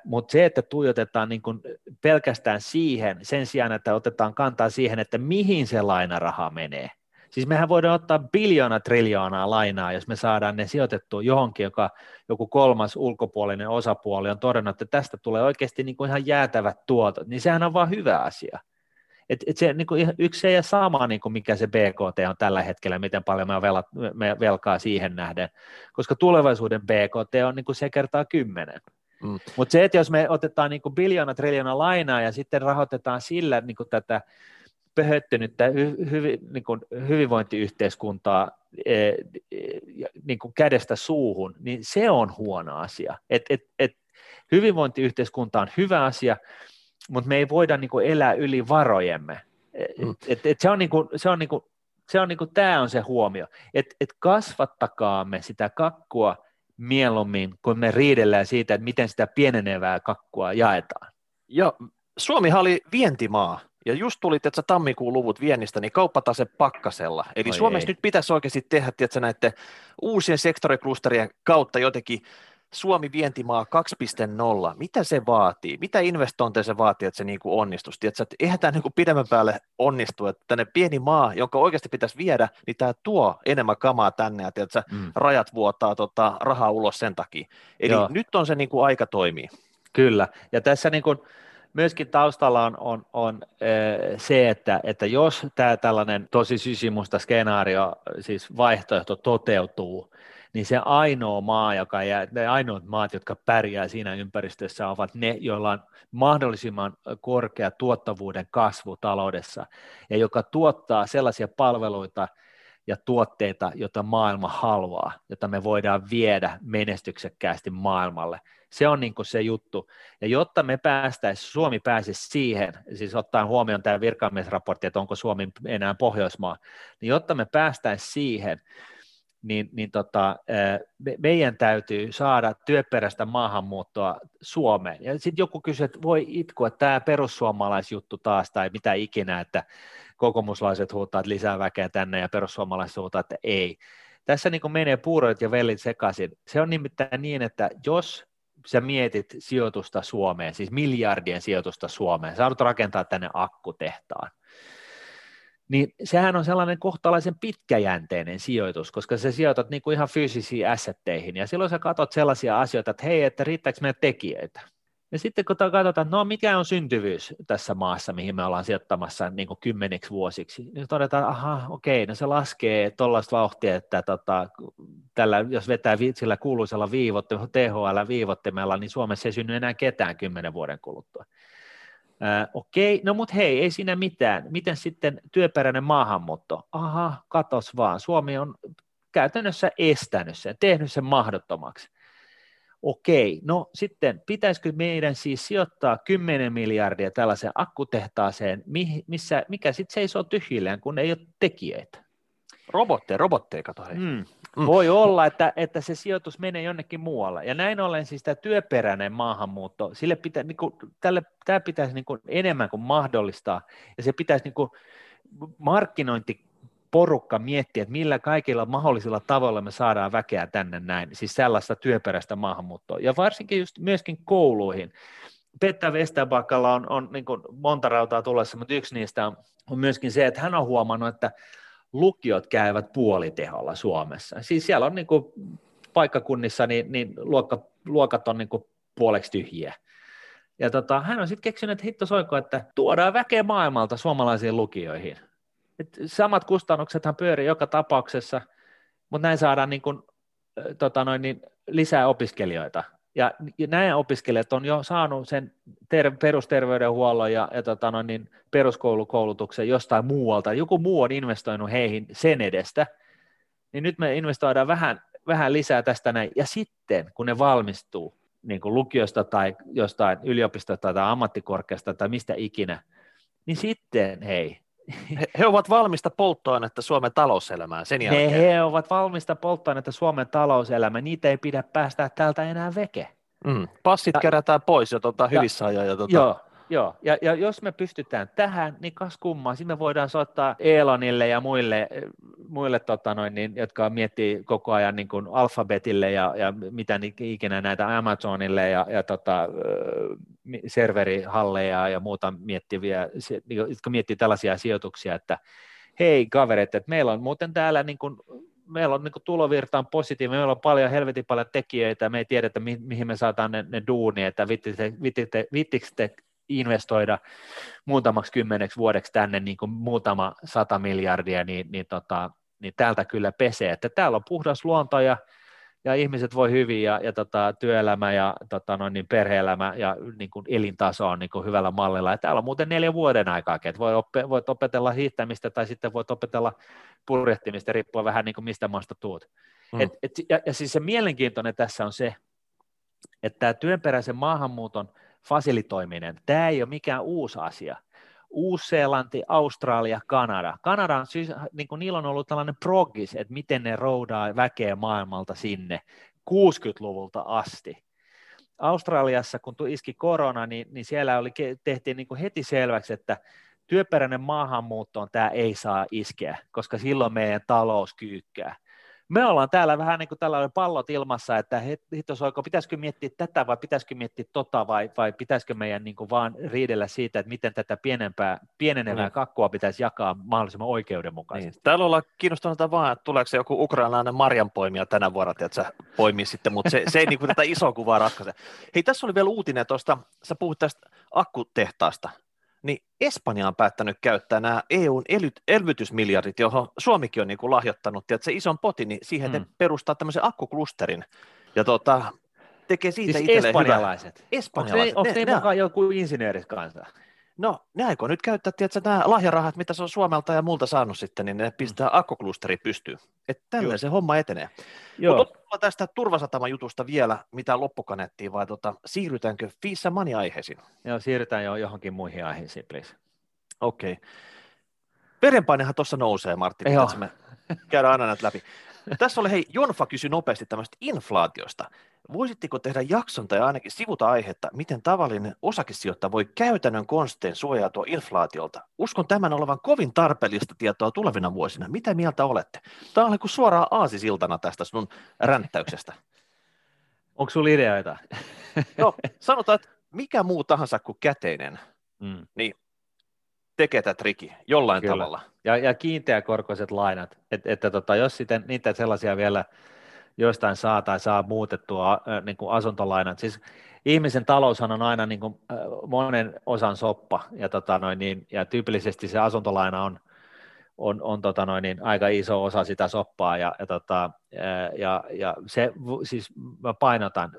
Mutta se, että tuijotetaan niin kun pelkästään siihen, sen sijaan, että otetaan kantaa siihen, että mihin se lainaraha menee. Siis mehän voidaan ottaa biljoona triljoonaa lainaa, jos me saadaan ne sijoitettua johonkin, joka joku kolmas ulkopuolinen osapuoli on todennut, että tästä tulee oikeasti niin kuin ihan jäätävät tuotot, niin sehän on vaan hyvä asia. Et, et se niin kuin yksi ei sama, niin kuin mikä se BKT on tällä hetkellä, miten paljon me, velat, me velkaa siihen nähden, koska tulevaisuuden BKT on niin kuin se kertaa kymmenen. Mm. Mutta se, että jos me otetaan niin biljoona, triljoona lainaa ja sitten rahoitetaan sillä niin kuin tätä pöhöttynyttä hy, hy, niin kuin hyvinvointiyhteiskuntaa e, e, niin kuin kädestä suuhun, niin se on huono asia. Et, et, et hyvinvointiyhteiskunta on hyvä asia, mutta me ei voida niin kuin elää yli varojemme. Mm. Et, et se on, niin kuin, se on, niin kuin, se on niin kuin, tämä on se huomio, että et kasvattakaamme sitä kakkua mieluummin, kun me riidellään siitä, että miten sitä pienenevää kakkua jaetaan. Ja Suomihan oli vientimaa, ja just tuli että tammikuun luvut viennistä, niin kauppatase pakkasella. Eli Oi Suomessa ei. nyt pitäisi oikeasti tehdä tiedätkö, näiden uusien sektoriklusterien kautta jotenkin Suomi vientimaa 2.0, mitä se vaatii? Mitä investointeja se vaatii, että se niin kuin onnistuisi? Tiedätkö, että eihän tämä niin kuin pidemmän päälle onnistu, että tänne pieni maa, jonka oikeasti pitäisi viedä, niin tämä tuo enemmän kamaa tänne ja tiedätkö, mm. rajat vuotaa tota, rahaa ulos sen takia. Eli Joo. nyt on se niin kuin aika toimii. Kyllä, ja tässä niin kuin, myöskin taustalla on, on, on se, että, että jos tämä tällainen tosi sysimusta skenaario, siis vaihtoehto toteutuu, niin se ainoa maa, joka jää, ne ainoat maat, jotka pärjää siinä ympäristössä, ovat ne, joilla on mahdollisimman korkea tuottavuuden kasvu taloudessa, ja joka tuottaa sellaisia palveluita ja tuotteita, joita maailma haluaa, jota me voidaan viedä menestyksekkäästi maailmalle. Se on niin se juttu. Ja jotta me päästäisiin, Suomi pääsisi siihen, siis ottaen huomioon tämä virkamiesraportti, että onko Suomi enää Pohjoismaa, niin jotta me päästäisiin siihen, niin, niin tota, me, meidän täytyy saada työperäistä maahanmuuttoa Suomeen. Ja sitten joku kysyy, että voi itku, että tämä perussuomalaisjuttu taas tai mitä ikinä, että kokoomuslaiset huutaa, että lisää väkeä tänne ja perussuomalaiset huutaa, että ei. Tässä niin menee puurot ja vellit sekaisin. Se on nimittäin niin, että jos sä mietit sijoitusta Suomeen, siis miljardien sijoitusta Suomeen, sä rakentaa tänne akkutehtaan, niin sehän on sellainen kohtalaisen pitkäjänteinen sijoitus, koska sä sijoitat niin kuin ihan fyysisiin assetteihin, ja silloin sä katsot sellaisia asioita, että hei, että riittääkö meidän tekijöitä. Ja sitten kun katsotaan, no mikä on syntyvyys tässä maassa, mihin me ollaan sijoittamassa niin kuin kymmeniksi vuosiksi, niin todetaan, aha, okei, no se laskee tuollaista vauhtia, että tota, tällä, jos vetää sillä kuuluisella viivottimella, THL-viivottimella, niin Suomessa ei synny enää ketään kymmenen vuoden kuluttua. Äh, okei, no mutta hei, ei siinä mitään. Miten sitten työperäinen maahanmuutto? Aha, katos vaan. Suomi on käytännössä estänyt sen, tehnyt sen mahdottomaksi. Okei, no sitten pitäisikö meidän siis sijoittaa 10 miljardia tällaiseen akkutehtaaseen, missä, mikä sitten seisoo tyhjillään, kun ei ole tekijöitä? Robotteja, robotteja, kato hei. Mm. Mm. Voi olla, että, että se sijoitus menee jonnekin muualle. Ja näin ollen siis tämä työperäinen maahanmuutto, sille pitä, niin kuin, tälle, tämä pitäisi niin kuin enemmän kuin mahdollistaa. Ja se pitäisi niin kuin markkinointi porukka miettiä, että millä kaikilla mahdollisilla tavoilla me saadaan väkeä tänne näin, siis sellaista työperäistä maahanmuuttoa. Ja varsinkin just myöskin kouluihin. Petta Westerbakalla on, on niin monta rautaa tulossa, mutta yksi niistä on, on myöskin se, että hän on huomannut, että lukiot käyvät puoliteholla Suomessa. Siis siellä on niin kuin paikkakunnissa, niin, niin luokka, luokat on niin kuin puoleksi tyhjiä. Ja tota, hän on sitten keksinyt, että hitto soiko, että tuodaan väkeä maailmalta suomalaisiin lukioihin. Et samat kustannuksethan pyörii joka tapauksessa, mutta näin saadaan niin kuin, tota noin, niin lisää opiskelijoita ja nämä opiskelijat on jo saanut sen ter- perusterveydenhuollon ja, ja tota no, niin peruskoulukoulutuksen jostain muualta. Joku muu on investoinut heihin sen edestä, niin nyt me investoidaan vähän, vähän lisää tästä näin. Ja sitten, kun ne valmistuu niin kuin lukiosta tai jostain yliopistosta tai ammattikorkeasta tai mistä ikinä, niin sitten hei, he, he ovat valmista polttoainetta Suomen talouselämään sen jälkeen. Ne, he ovat valmista polttoainetta Suomen talouselämään, niitä ei pidä päästää täältä enää veke. Mm. Passit ja, kerätään pois jo tuota, hyvissä ajoin. Ja, tuota... Joo, Joo, ja, ja jos me pystytään tähän, niin kas kummaa, sitten me voidaan soittaa Elonille ja muille muille tota noin, niin, jotka miettii koko ajan niin kuin alfabetille ja, ja mitä ikinä näitä Amazonille ja, ja tota, serverihalleja ja muuta miettiviä, niin jotka miettii tällaisia sijoituksia, että hei kaverit, että meillä on muuten täällä niin kuin, meillä on niin kuin tulovirta on positiivinen, meillä on paljon helvetin paljon tekijöitä, me ei tiedetä, mi- mihin me saadaan ne, ne duuni, että vittikö te investoida muutamaksi kymmeneksi vuodeksi tänne niin kuin muutama sata miljardia, niin, niin, tota, niin täältä kyllä pesee, että täällä on puhdas luonto ja, ja ihmiset voi hyvin ja, ja tota, työelämä ja tota, noin, niin perhe-elämä ja niin kuin elintaso on niin kuin hyvällä mallilla. Ja täällä on muuten neljä vuoden aikaa, että voi oppe, voit opetella hiihtämistä tai sitten voit opetella purjehtimista, riippuen vähän niin kuin mistä maasta tuut. Mm. Et, et, ja, ja siis se mielenkiintoinen tässä on se, että tämä työnperäisen maahanmuuton – fasilitoiminen, tämä ei ole mikään uusi asia. Uusi-Seelanti, Australia, Kanada. Kanada on siis, niin kuin niillä on ollut tällainen progis, että miten ne roudaa väkeä maailmalta sinne 60-luvulta asti. Australiassa, kun iski korona, niin, niin siellä oli, tehtiin niin kuin heti selväksi, että työperäinen maahanmuutto on tämä ei saa iskeä, koska silloin meidän talous kyykkää me ollaan täällä vähän niin kuin tällainen pallot ilmassa, että hittosoiko, pitäisikö miettiä tätä vai pitäisikö miettiä tota vai, vai pitäisikö meidän niin kuin vaan riidellä siitä, että miten tätä pienempää, pienenevää niin. kakkua pitäisi jakaa mahdollisimman oikeudenmukaisesti. Niin. Täällä ollaan kiinnostuneita vaan, että tuleeko se joku ukrainalainen marjanpoimija tänä vuonna, että sä poimii sitten, mutta se, se ei niin kuin tätä isoa kuvaa ratkaise. Hei, tässä oli vielä uutinen tuosta, sä puhut tästä akkutehtaasta, niin Espanja on päättänyt käyttää nämä EUn elvytysmiljardit, johon Suomikin on niin kuin lahjoittanut, että se ison potin, niin siihen mm. perustaa tämmöisen akkuklusterin, ja tota, tekee siitä siis itselleen espanjalaiset. Hyvä. Espanjalaiset. Onko ne, ne, ne mukaan joku insinööris kanssa? No, ne aikoo nyt käyttää, tiedätkö, nämä lahjarahat, mitä se on Suomelta ja muulta saanut sitten, niin ne pistää mm. akkuklusteri pystyyn. Että tällä se homma etenee. Mutta tästä turvasatama-jutusta vielä, mitä loppukanettiin, vai tota, siirrytäänkö Fissa Money-aiheisiin? Joo, siirrytään jo johonkin muihin aiheisiin, please. Okei. Okay. Verenpainehan tuossa nousee, Martti. Joo. Me käydään aina näitä läpi. Tässä oli, hei, Jonfa kysyi nopeasti tämmöistä inflaatiosta. Voisitteko tehdä jakson tai ainakin sivuta aihetta, miten tavallinen osakesijoittaja voi käytännön konstein suojautua inflaatiolta? Uskon tämän olevan kovin tarpeellista tietoa tulevina vuosina. Mitä mieltä olette? Tämä on kuin suoraan aasisiltana tästä sun ränttäyksestä. Onko sinulla ideoita? no, sanotaan, että mikä muu tahansa kuin käteinen, mm. niin tekee tätä triki jollain Kyllä. tavalla. Ja, ja kiinteäkorkoiset lainat, Et, että tota, jos sitten niitä sellaisia vielä jostain saa tai saa muutettua niin kuin asuntolainat, siis ihmisen taloushan on aina niin kuin, monen osan soppa, ja, tota noin, niin, ja tyypillisesti se asuntolaina on, on, on tota noin, niin aika iso osa sitä soppaa, ja, ja, tota, ja, ja se, siis mä painotan,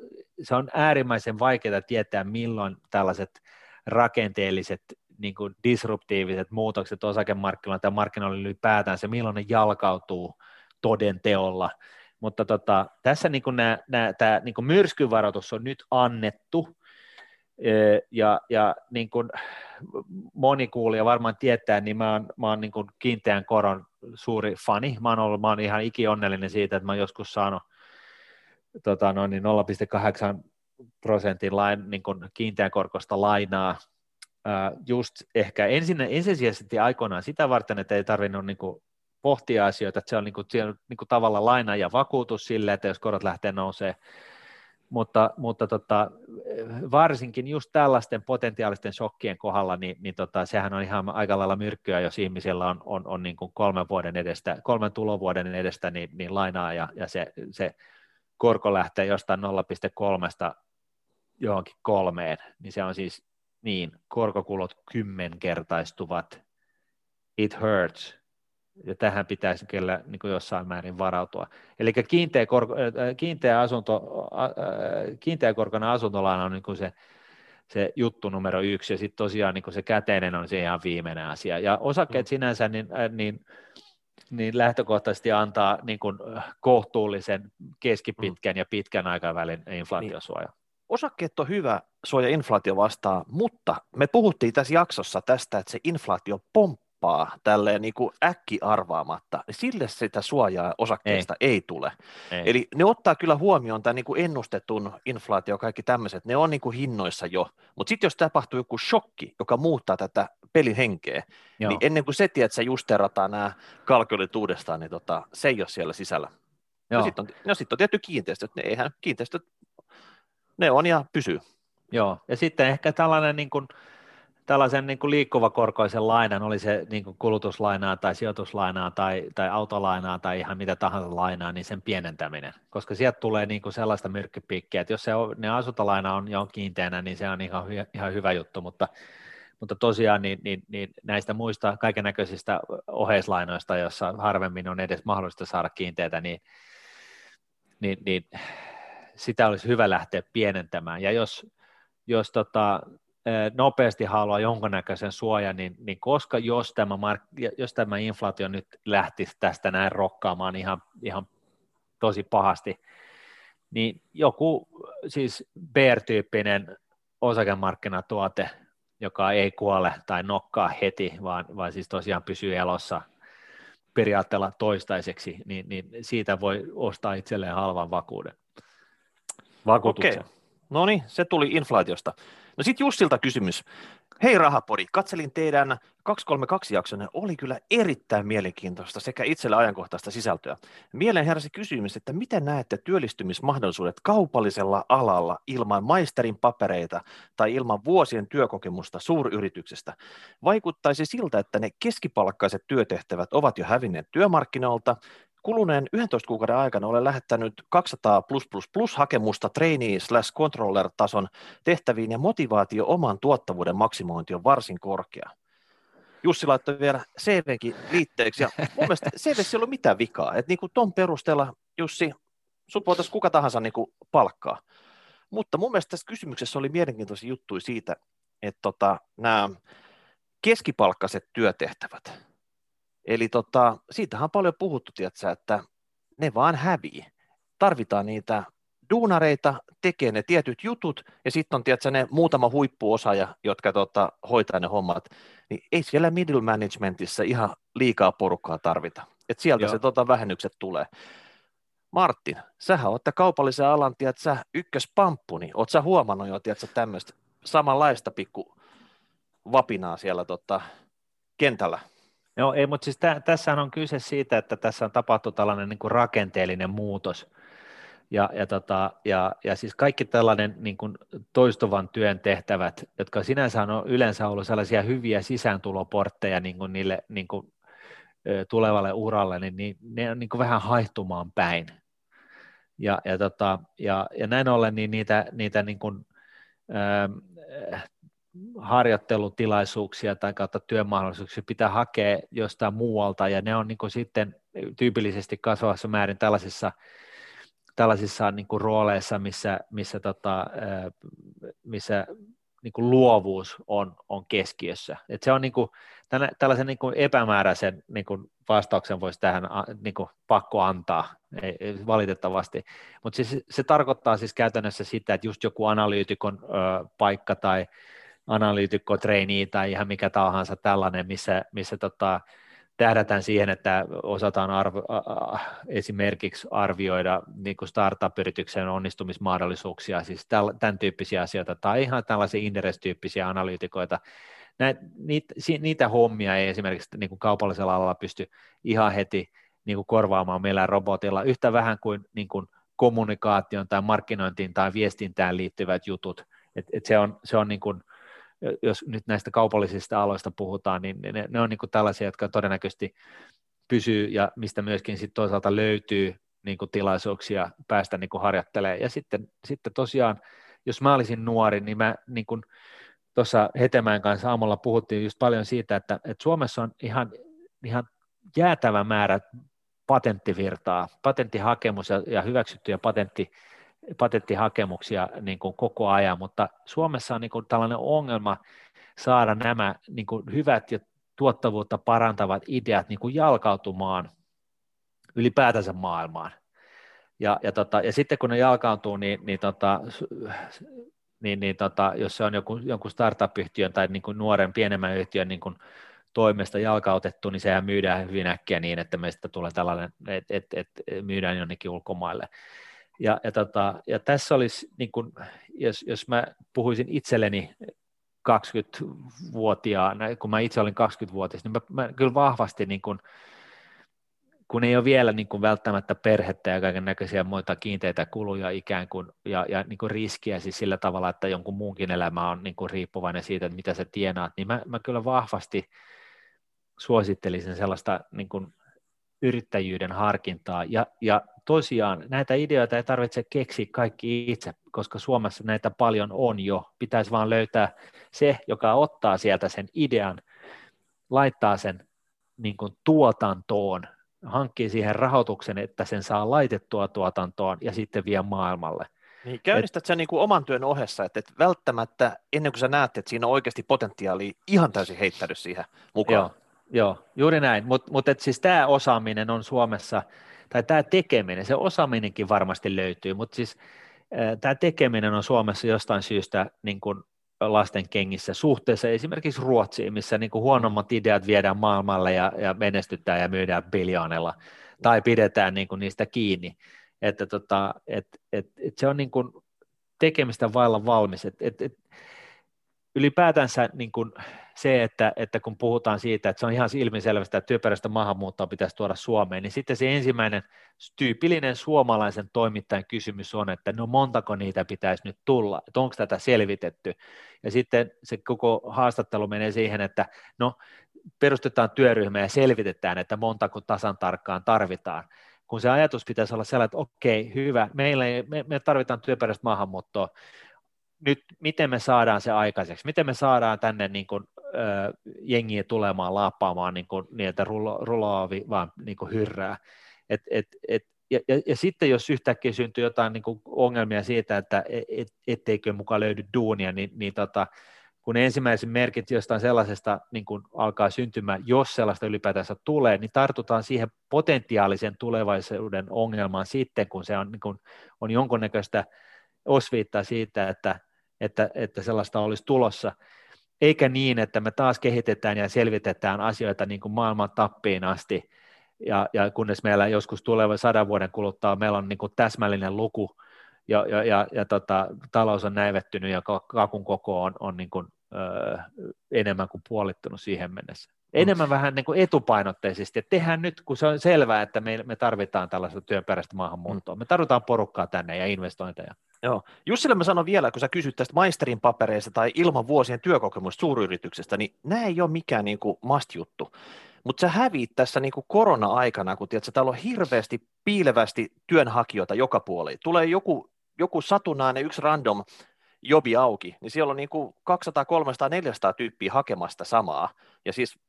se on äärimmäisen vaikeaa tietää, milloin tällaiset rakenteelliset niin kuin disruptiiviset muutokset osakemarkkinoilla tai markkinoilla ylipäätään, se milloin ne jalkautuu toden teolla. Mutta tota, tässä niin kuin nämä, nämä, tämä niin kuin myrskyvaroitus on nyt annettu, ja, ja niin kuin moni kuulija varmaan tietää, niin mä oon, mä oon niin kuin kiinteän koron suuri fani. Mä oon, ollut, mä oon ihan ikionnellinen siitä, että mä oon joskus saanut tota, noin 0,8 prosentin lain, niin kuin kiinteän korkosta lainaa just ehkä ensin, ensisijaisesti aikoinaan sitä varten, että ei tarvinnut niin kuin pohtia asioita, että se on, niin kuin, on niin kuin tavallaan laina ja vakuutus sille, että jos korot lähtee nousee, mutta, mutta tota, varsinkin just tällaisten potentiaalisten shokkien kohdalla, niin, niin tota, sehän on ihan aika lailla myrkkyä, jos ihmisellä on, on, on niin kuin kolmen, vuoden edestä, kolmen tulovuoden edestä niin, niin lainaa ja, ja se, se korko lähtee jostain 0,3 johonkin kolmeen, niin se on siis niin, korkokulot kymmenkertaistuvat, it hurts, ja tähän pitäisi kyllä niin kuin jossain määrin varautua. Eli kiinteä, korko, äh, kiinteä, asunto, äh, kiinteä korkona asuntolaina on niin kuin se, se juttu numero yksi, ja sitten tosiaan niin kuin se käteinen on se ihan viimeinen asia. Ja osakkeet mm. sinänsä, niin, äh, niin, niin lähtökohtaisesti antaa niin kuin kohtuullisen keskipitkän mm. ja pitkän aikavälin inflaatiosuoja. Niin osakkeet on hyvä suoja inflaatio vastaan, mutta me puhuttiin tässä jaksossa tästä, että se inflaatio pomppaa tälleen niin kuin äkki arvaamatta, niin sille sitä suojaa osakkeista ei, ei tule. Ei. Eli ne ottaa kyllä huomioon tämän niin kuin ennustetun inflaatio kaikki tämmöiset, ne on niin kuin hinnoissa jo, mutta sitten jos tapahtuu joku shokki, joka muuttaa tätä pelin henkeä, niin Joo. niin ennen kuin se tiedät, että se justerataan nämä kalkylit uudestaan, niin tota, se ei ole siellä sisällä. Joo. No sitten on, no sit on tietty kiinteistöt, ne eihän kiinteistöt, ne on ja pysyy. Joo, ja sitten ehkä tällainen niin kuin, tällaisen niin kuin liikkuvakorkoisen lainan, oli se niin kuin kulutuslainaa tai sijoituslainaa tai, tai autolainaa tai ihan mitä tahansa lainaa, niin sen pienentäminen, koska sieltä tulee niin kuin sellaista myrkkypiikkiä, että jos se on, ne asuntolaina on jo kiinteänä, niin se on ihan, ihan hyvä juttu, mutta, mutta tosiaan niin, niin, niin näistä muista kaiken näköisistä oheislainoista, joissa harvemmin on edes mahdollista saada kiinteitä, niin, niin, niin sitä olisi hyvä lähteä pienentämään, ja jos, jos tota, nopeasti haluaa jonkunnäköisen suojan, niin, niin koska jos tämä, mark, jos tämä inflaatio nyt lähtisi tästä näin rokkaamaan ihan, ihan tosi pahasti, niin joku siis BR-tyyppinen osakemarkkinatuote, joka ei kuole tai nokkaa heti, vaan, vaan siis tosiaan pysyy elossa periaatteella toistaiseksi, niin, niin siitä voi ostaa itselleen halvan vakuuden. Vakuutuksen. Okei. No niin, se tuli inflaatiosta. No sitten Jussilta kysymys. Hei Rahapori, katselin teidän 232 jaksonne, oli kyllä erittäin mielenkiintoista sekä itselle ajankohtaista sisältöä. Mieleen heräsi kysymys, että miten näette työllistymismahdollisuudet kaupallisella alalla ilman maisterin papereita tai ilman vuosien työkokemusta suuryrityksestä? Vaikuttaisi siltä, että ne keskipalkkaiset työtehtävät ovat jo hävinneet työmarkkinoilta kuluneen 11 kuukauden aikana olen lähettänyt 200 plus plus plus hakemusta trainee slash controller tason tehtäviin ja motivaatio oman tuottavuuden maksimointi on varsin korkea. Jussi laittoi vielä CVkin liitteeksi ja mun mielestä CVssä ei ollut mitään vikaa. Että niin kuin ton perusteella, Jussi, sut voitaisiin kuka tahansa niin kuin palkkaa. Mutta mun mielestä tässä kysymyksessä oli mielenkiintoisia juttuja siitä, että tota, nämä keskipalkkaiset työtehtävät, Eli tota, siitähän on paljon puhuttu, tiedätkö, että ne vaan hävii. Tarvitaan niitä duunareita, tekee ne tietyt jutut, ja sitten on tiedätkö, ne muutama huippuosaaja, jotka tota, hoitaa ne hommat, niin ei siellä middle managementissa ihan liikaa porukkaa tarvita. Et sieltä Joo. se tota, vähennykset tulee. Martin, sähän olette kaupallisen alan, tiedätkö, ykköspamppu, niin oot sä huomannut jo, tiedätkö, tämmöistä samanlaista pikku vapinaa siellä tota, kentällä? Joo, ei, mutta siis tä, tässä on kyse siitä, että tässä on tapahtunut tällainen niin kuin rakenteellinen muutos. Ja, ja, tota, ja, ja siis kaikki tällainen niin kuin toistuvan työn tehtävät, jotka sinänsä on yleensä ollut sellaisia hyviä sisääntuloportteja niin kuin niille niin kuin, tulevalle uralle, niin, niin ne on niin kuin vähän haihtumaan päin. Ja, ja, tota, ja, ja näin ollen niin niitä, niitä niin kuin, harjoittelutilaisuuksia tai kautta työmahdollisuuksia pitää hakea jostain muualta, ja ne on niin kuin sitten tyypillisesti kasvavassa määrin tällaisissa, tällaisissa niin kuin rooleissa, missä, missä, tota, missä niin kuin luovuus on, on keskiössä. Et se on niin kuin, tänä, tällaisen niin kuin epämääräisen niin kuin vastauksen voisi tähän niin kuin pakko antaa, ei, ei, valitettavasti. Mutta siis, se tarkoittaa siis käytännössä sitä, että just joku analyytikon ö, paikka tai analyytikko, trainee tai ihan mikä tahansa tällainen, missä, missä tota, tähdätään siihen, että osataan arvo, äh, esimerkiksi arvioida niin kuin startup-yrityksen onnistumismahdollisuuksia, siis tämän tyyppisiä asioita, tai ihan tällaisia Inderes-tyyppisiä analyytikoita. Näit, niitä, niitä hommia ei esimerkiksi niin kuin kaupallisella alalla pysty ihan heti niin kuin korvaamaan meillä robotilla, yhtä vähän kuin, niin kuin kommunikaation tai markkinointiin tai viestintään liittyvät jutut. Et, et se on, se on niin kuin, jos nyt näistä kaupallisista aloista puhutaan, niin ne, ne on niin kuin tällaisia, jotka todennäköisesti pysyy ja mistä myöskin sit toisaalta löytyy niin kuin tilaisuuksia päästä niin kuin harjoittelemaan. Ja sitten, sitten tosiaan, jos mä olisin nuori, niin mä niin kuin tuossa Hetemään kanssa aamulla puhuttiin just paljon siitä, että, että Suomessa on ihan, ihan jäätävä määrä patenttivirtaa, patenttihakemus ja, ja hyväksyttyjä patentti, patenttihakemuksia niin kuin koko ajan, mutta Suomessa on niin kuin tällainen ongelma saada nämä niin kuin hyvät ja tuottavuutta parantavat ideat niin kuin jalkautumaan ylipäätänsä maailmaan. Ja, ja, tota, ja sitten kun ne jalkautuu, niin, niin, tota, niin, niin tota, jos se on joku, jonkun startup-yhtiön tai niin kuin nuoren pienemmän yhtiön niin kuin toimesta jalkautettu, niin sehän myydään hyvin äkkiä niin, että meistä tulee tällainen, että et, et, myydään jonnekin ulkomaille. Ja, ja, tota, ja tässä olisi, niin kun, jos, jos mä puhuisin itselleni 20-vuotiaana, kun mä itse olin 20-vuotias, niin mä, mä kyllä vahvasti, niin kun, kun ei ole vielä niin kuin välttämättä perhettä ja kaiken näköisiä muita kiinteitä kuluja ikään kuin, ja, ja niin kuin riskiä siis sillä tavalla, että jonkun muunkin elämä on niin kuin riippuvainen siitä, että mitä sä tienaat, niin mä, mä kyllä vahvasti suosittelisin sellaista niin kuin yrittäjyyden harkintaa. Ja, ja tosiaan näitä ideoita ei tarvitse keksiä kaikki itse, koska Suomessa näitä paljon on jo. Pitäisi vaan löytää se, joka ottaa sieltä sen idean, laittaa sen niin kuin tuotantoon, hankkii siihen rahoituksen, että sen saa laitettua tuotantoon ja sitten vie maailmalle. Niin, käynnistät sen niin kuin oman työn ohessa, että et välttämättä ennen kuin sä näet, että siinä on oikeasti potentiaalia, ihan täysin heittänyt siihen mukaan. Joo, joo juuri näin, mutta mut, siis tämä osaaminen on Suomessa, tai tämä tekeminen, se osaaminenkin varmasti löytyy, mutta siis tämä tekeminen on Suomessa jostain syystä niin kuin lasten kengissä suhteessa esimerkiksi Ruotsiin, missä niin huonommat ideat viedään maailmalle ja, ja menestytään ja myydään biljoonella tai pidetään niin niistä kiinni. Että tota, et, et, et se on niin tekemistä vailla valmis. Et, et, et, ylipäätänsä niin kuin se, että, että kun puhutaan siitä, että se on ihan ilmiselvästä, että työperäistä maahanmuuttoa pitäisi tuoda Suomeen, niin sitten se ensimmäinen tyypillinen suomalaisen toimittajan kysymys on, että no montako niitä pitäisi nyt tulla, että onko tätä selvitetty. Ja sitten se koko haastattelu menee siihen, että no perustetaan työryhmä ja selvitetään, että montako tasan tarkkaan tarvitaan. Kun se ajatus pitäisi olla sellainen, että okei, hyvä, meillä ei, me, me tarvitaan työperäistä maahanmuuttoa, nyt miten me saadaan se aikaiseksi, miten me saadaan tänne niin kuin, jengiä tulemaan laappaamaan niin, kuin, että rulo, ruloavi vaan niin kuin hyrrää. Et, et, et, ja, ja, ja sitten jos yhtäkkiä syntyy jotain niin kuin ongelmia siitä, että et, et, etteikö mukaan löydy duunia, niin, niin tota, kun ensimmäiset merkit jostain sellaisesta niin kuin alkaa syntymään, jos sellaista ylipäätänsä tulee, niin tartutaan siihen potentiaalisen tulevaisuuden ongelmaan sitten, kun se on, niin kuin, on jonkunnäköistä osviittaa siitä, että että, että sellaista olisi tulossa, eikä niin, että me taas kehitetään ja selvitetään asioita niin kuin maailman tappiin asti, ja, ja kunnes meillä joskus tuleva sadan vuoden kuluttua meillä on niin kuin täsmällinen luku, ja, ja, ja, ja tota, talous on näivettynyt ja kakun koko on, on niin kuin, ö, enemmän kuin puolittunut siihen mennessä. Enemmän mm. vähän niin kuin etupainotteisesti, että tehdään nyt, kun se on selvää, että me, me tarvitaan tällaista työperäistä maahanmuuttoa, me tarvitaan porukkaa tänne ja investointeja. Joo. Jussille mä sanon vielä, kun sä kysyt tästä maisterin papereista tai ilman vuosien työkokemusta suuryrityksestä, niin nämä ei ole mikään niin kuin must-juttu. Mutta sä häviit tässä niin kuin korona-aikana, kun tiedät, täällä on hirveästi piilevästi työnhakijoita joka puolella. Tulee joku, joku satunnainen, yksi random jobi auki, niin siellä on niin kuin 200, 300, 400 tyyppiä hakemasta samaa. Ja siis,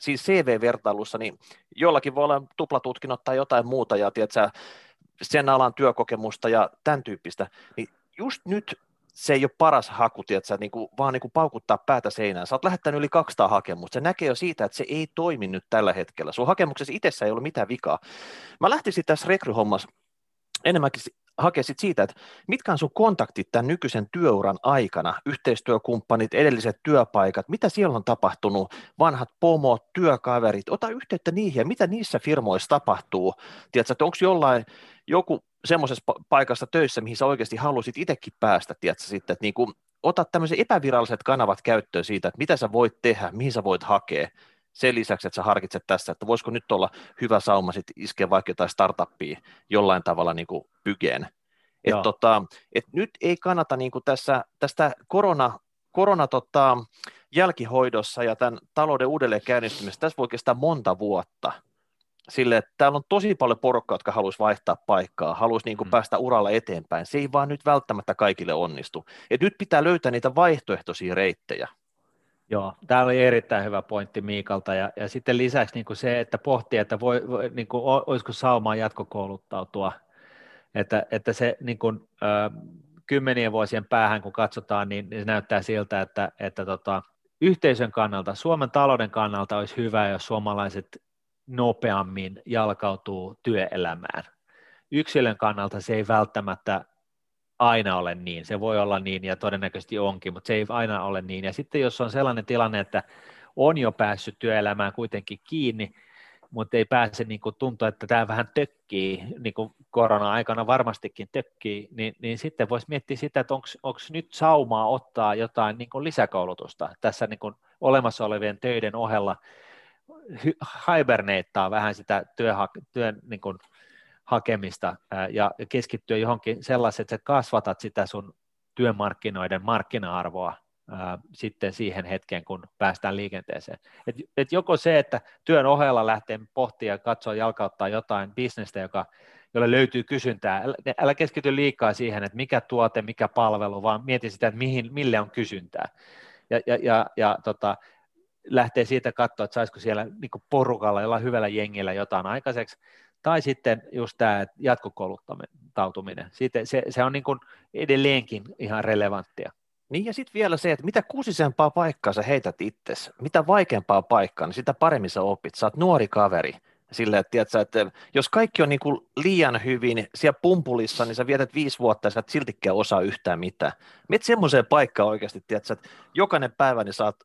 siis CV-vertailussa, niin jollakin voi olla tuplatutkinnot tai jotain muuta, ja tiedät, sen alan työkokemusta ja tämän tyyppistä, niin just nyt se ei ole paras haku, tiedätkö, niin kuin, vaan niin kuin paukuttaa päätä seinään. Sä oot lähettänyt yli 200 hakemusta. Se näkee jo siitä, että se ei toimi nyt tällä hetkellä. Sun hakemuksessa itsessä ei ole mitään vikaa. Mä lähtisin tässä rekryhommassa enemmänkin hakea sit siitä, että mitkä on sun kontaktit tämän nykyisen työuran aikana, yhteistyökumppanit, edelliset työpaikat, mitä siellä on tapahtunut, vanhat pomot, työkaverit, ota yhteyttä niihin ja mitä niissä firmoissa tapahtuu. Tiedätkö, että onko jollain joku semmoisessa paikassa töissä, mihin sä oikeasti halusit itsekin päästä, tiedätkö, sitten, että niin kuin, ota tämmöiset epäviralliset kanavat käyttöön siitä, että mitä sä voit tehdä, mihin sä voit hakea, sen lisäksi, että sä harkitset tässä, että voisiko nyt olla hyvä sauma sitten iskeä vaikka jotain startuppia jollain tavalla niin kuin pykeen. Et tota, et nyt ei kannata niin kuin tässä, tästä korona, korona tota, jälkihoidossa ja tämän talouden uudelleen käynnistymisessä, tässä voi kestää monta vuotta. Sille, että täällä on tosi paljon porukkaa, jotka haluaisi vaihtaa paikkaa, haluaisi niin kuin mm. päästä uralla eteenpäin. Se ei vaan nyt välttämättä kaikille onnistu. Et nyt pitää löytää niitä vaihtoehtoisia reittejä. Joo, tämä oli erittäin hyvä pointti Miikalta ja, ja sitten lisäksi niin kuin se, että pohtii, että voi, voi, niin kuin, olisiko saumaa jatkokouluttautua, että, että se niin kuin, ö, kymmenien vuosien päähän kun katsotaan, niin, niin se näyttää siltä, että, että tota, yhteisön kannalta, Suomen talouden kannalta olisi hyvä, jos suomalaiset nopeammin jalkautuu työelämään. Yksilön kannalta se ei välttämättä aina ole niin. Se voi olla niin ja todennäköisesti onkin, mutta se ei aina ole niin. Ja sitten jos on sellainen tilanne, että on jo päässyt työelämään kuitenkin kiinni, mutta ei pääse niin kuin tuntua, että tämä vähän tökkii, niin kuin korona-aikana varmastikin tökkii, niin, niin sitten voisi miettiä sitä, että onko nyt saumaa ottaa jotain niin kuin lisäkoulutusta tässä niin kuin olemassa olevien töiden ohella, hiberneittaa vähän sitä työha- työn niin kuin hakemista ja keskittyä johonkin sellaiseen, että sä kasvatat sitä sun työmarkkinoiden markkina-arvoa ää, sitten siihen hetkeen, kun päästään liikenteeseen. Et, et joko se, että työn ohella lähtee pohtia ja katsoa jalkauttaa jotain bisnestä, joka, jolle löytyy kysyntää. Älä, älä keskity liikaa siihen, että mikä tuote, mikä palvelu, vaan mieti sitä, että mihin, mille on kysyntää. Ja, ja, ja, ja tota, lähtee siitä katsoa, että saisiko siellä niin porukalla, jolla hyvällä jengillä jotain aikaiseksi, tai sitten just tämä jatkokouluttautuminen. Siitä, se, se on niin kuin edelleenkin ihan relevanttia. Niin ja sitten vielä se, että mitä kuusisempaa paikkaa sä heität itsesi, mitä vaikeampaa paikkaa, niin sitä paremmin sä opit. Sä oot nuori kaveri. Sille, että, tiedätkö, että jos kaikki on niin kuin liian hyvin siellä pumpulissa, niin sä vietät viisi vuotta ja sä et siltikään osaa yhtään mitään. Miet semmoiseen paikkaan oikeasti, tiedätkö, että jokainen päivä niin sä oot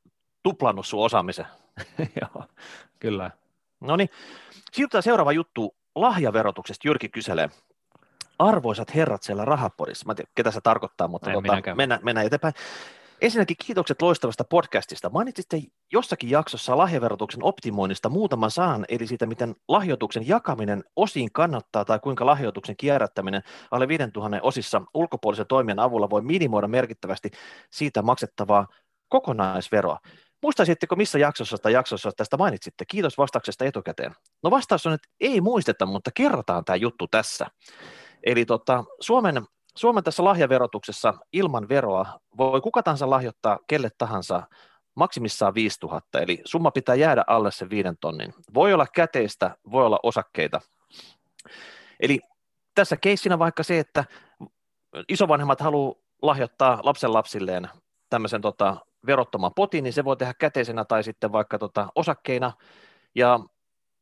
tuplannut sun osaamisen. Joo, kyllä. No niin, siirrytään seuraava juttu lahjaverotuksesta. Jyrki kyselee. Arvoisat herrat siellä rahapodissa, mä en tiedä ketä se tarkoittaa, mutta tota, mennään, mennään eteenpäin. Ensinnäkin kiitokset loistavasta podcastista. Mainitsitte jossakin jaksossa lahjaverotuksen optimoinnista muutaman sanan, eli siitä, miten lahjoituksen jakaminen osiin kannattaa tai kuinka lahjoituksen kierrättäminen alle 5000 osissa ulkopuolisen toimijan avulla voi minimoida merkittävästi siitä maksettavaa kokonaisveroa. Muistaisitteko missä jaksossa tai jaksossa tästä mainitsitte? Kiitos vastauksesta etukäteen. No vastaus on, että ei muisteta, mutta kerrotaan tämä juttu tässä. Eli tota, Suomen, Suomen tässä lahjaverotuksessa ilman veroa voi kuka tahansa lahjoittaa kelle tahansa maksimissaan 5000, eli summa pitää jäädä alle sen viiden tonnin. Voi olla käteistä, voi olla osakkeita. Eli tässä keissinä vaikka se, että isovanhemmat haluaa lahjoittaa lapsen lapsilleen tämmöisen tota, verottoman potin, niin se voi tehdä käteisenä tai sitten vaikka tota osakkeina, ja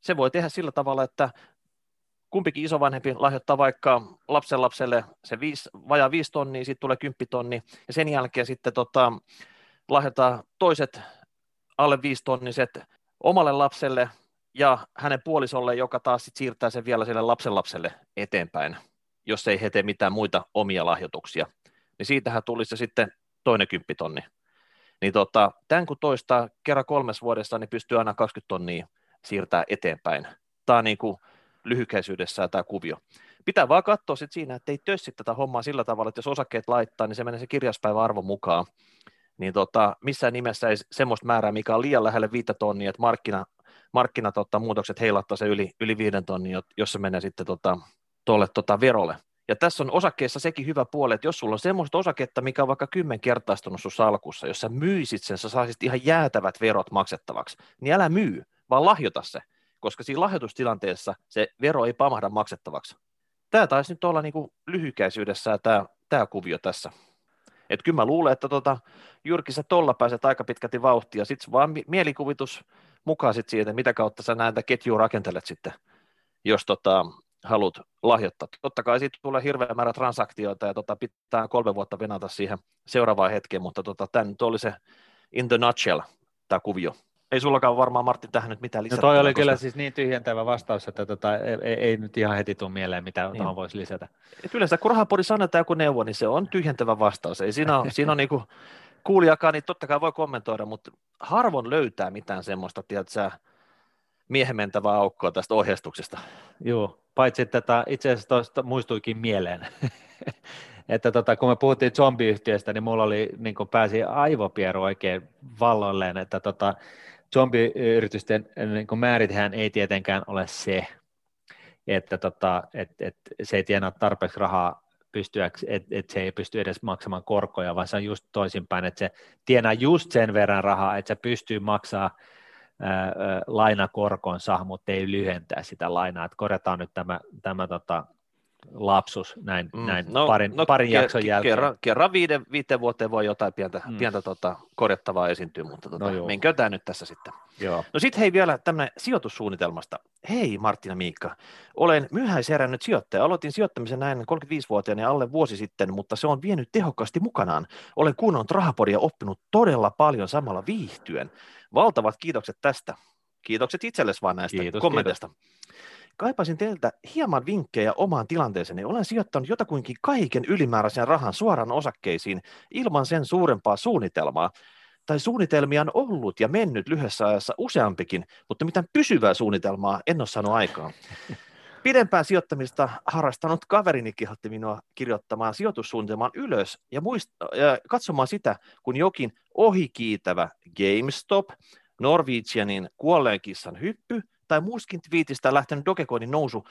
se voi tehdä sillä tavalla, että kumpikin isovanhempi lahjoittaa vaikka lapsen lapselle se viisi, vajaa viisi tonnia, sitten tulee kymppitonni, ja sen jälkeen sitten tota, lahjoittaa toiset alle viisi tonniset omalle lapselle ja hänen puolisolle, joka taas sit siirtää sen vielä sille lapsen lapselle eteenpäin, jos ei he tee mitään muita omia lahjoituksia. Niin siitähän tulisi sitten toinen kymppitonni. Niin tota, tämän kun toistaa kerran kolmes vuodessa, niin pystyy aina 20 tonnia siirtää eteenpäin. Tämä on niin kuin lyhykäisyydessään tämä kuvio. Pitää vaan katsoa sit siinä, että ei tössi tätä hommaa sillä tavalla, että jos osakkeet laittaa, niin se menee se kirjaspäivä arvo mukaan. Niin tota, missään nimessä ei semmoista määrää, mikä on liian lähelle viittä tonnia, että markkina, markkina tota, muutokset heilattaa se yli, yli viiden tonnia, jos se menee sitten tota, tuolle tota, verolle. Ja tässä on osakkeessa sekin hyvä puoli, että jos sulla on semmoista osaketta, mikä on vaikka kymmenkertaistunut sun salkussa, jos sä myisit sen, sä saisit ihan jäätävät verot maksettavaksi, niin älä myy, vaan lahjota se, koska siinä lahjoitustilanteessa se vero ei pamahda maksettavaksi. Tämä taisi nyt olla niin kuin lyhykäisyydessä tämä, tämä kuvio tässä. Et kyllä mä luulen, että tota, Jyrki, sä tolla pääset aika pitkälti vauhtia, sitten vaan mielikuvitus mukaan sit siitä, mitä kautta sä näitä ketjua rakentelet sitten, jos tota, haluat lahjoittaa. Totta kai siitä tulee hirveä määrä transaktioita ja tota, pitää kolme vuotta venata siihen seuraavaan hetkeen, mutta tota, tämä nyt oli se in the nutshell, tämä kuvio. Ei sullakaan varmaan Martti tähän nyt mitään lisätä. No toi oli koska... kyllä siis niin tyhjentävä vastaus, että tota, ei, ei, nyt ihan heti tule mieleen, mitä niin. tuohon voisi lisätä. Et yleensä kun rahapodi sanotaan joku neuvo, niin se on tyhjentävä vastaus. Ei siinä ole, siinä on niinku, kuulijakaan, niin totta kai voi kommentoida, mutta harvoin löytää mitään semmoista, tiedätkö, miehementävää aukkoa tästä ohjeistuksesta. Joo, paitsi tota, itse asiassa tuosta muistuikin mieleen, että tota, kun me puhuttiin zombiyhtiöstä, niin mulla oli, niin kun pääsi aivopieru oikein valloilleen, että tota, zombiyritysten niin määrithän ei tietenkään ole se, että tota, et, et, se ei tienaa tarpeeksi rahaa että et se ei pysty edes maksamaan korkoja, vaan se on just toisinpäin, että se tienaa just sen verran rahaa, että se pystyy maksamaan lainakorkonsa, mutta ei lyhentää sitä lainaa. Että korjataan nyt tämä, tämä tota, lapsus näin, mm. näin no, parin, no, parin ke, jakson jälkeen. Kerran, kerran viiden, viiteen vuoteen voi jotain pientä, mm. pientä tota, korjattavaa esiintyä, mutta tota, no menkö tämä nyt tässä sitten. Joo. No sitten hei vielä tämmöinen sijoitussuunnitelmasta. Hei Martina Miikka, olen myöhäiserännyt sijoittaja. Aloitin sijoittamisen näin 35-vuotiaana ja alle vuosi sitten, mutta se on vienyt tehokkaasti mukanaan. Olen kuunnellut rahapodia oppinut todella paljon samalla viihtyen. Valtavat kiitokset tästä. Kiitokset itsellesi vaan näistä kiitos, kommenteista. Kiitos. Kaipaisin teiltä hieman vinkkejä omaan tilanteeseeni. Olen sijoittanut jotakuinkin kaiken ylimääräisen rahan suoraan osakkeisiin ilman sen suurempaa suunnitelmaa. Tai suunnitelmia on ollut ja mennyt lyhyessä ajassa useampikin, mutta mitään pysyvää suunnitelmaa en ole saanut aikaan. Pidempää sijoittamista harrastanut kaverini kehotti minua kirjoittamaan sijoitussuunnitelman ylös ja, muist- ja katsomaan sitä, kun jokin ohikiitävä GameStop, Norwegianin kuolleen kissan hyppy tai muuskin twiitistä lähtenyt Dogecoinin nousu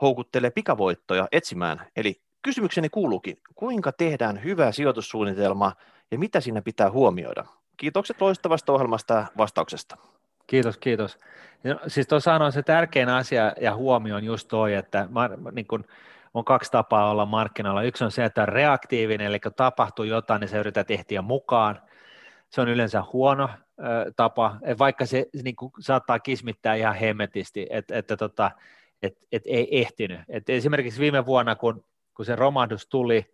houkuttelee pikavoittoja etsimään. Eli kysymykseni kuuluukin, kuinka tehdään hyvä sijoitussuunnitelma ja mitä siinä pitää huomioida? Kiitokset loistavasta ohjelmasta ja vastauksesta. Kiitos, kiitos. No, siis tuossa on se tärkein asia ja huomio on just toi, että mä, niin kun, on kaksi tapaa olla markkinoilla. Yksi on se, että on reaktiivinen, eli kun tapahtuu jotain, niin sä yrität ehtiä mukaan. Se on yleensä huono ö, tapa, vaikka se niin kuin, saattaa kismittää ihan hemmetisti, että, että tota, et, et ei ehtinyt. Et esimerkiksi viime vuonna, kun, kun se romahdus tuli,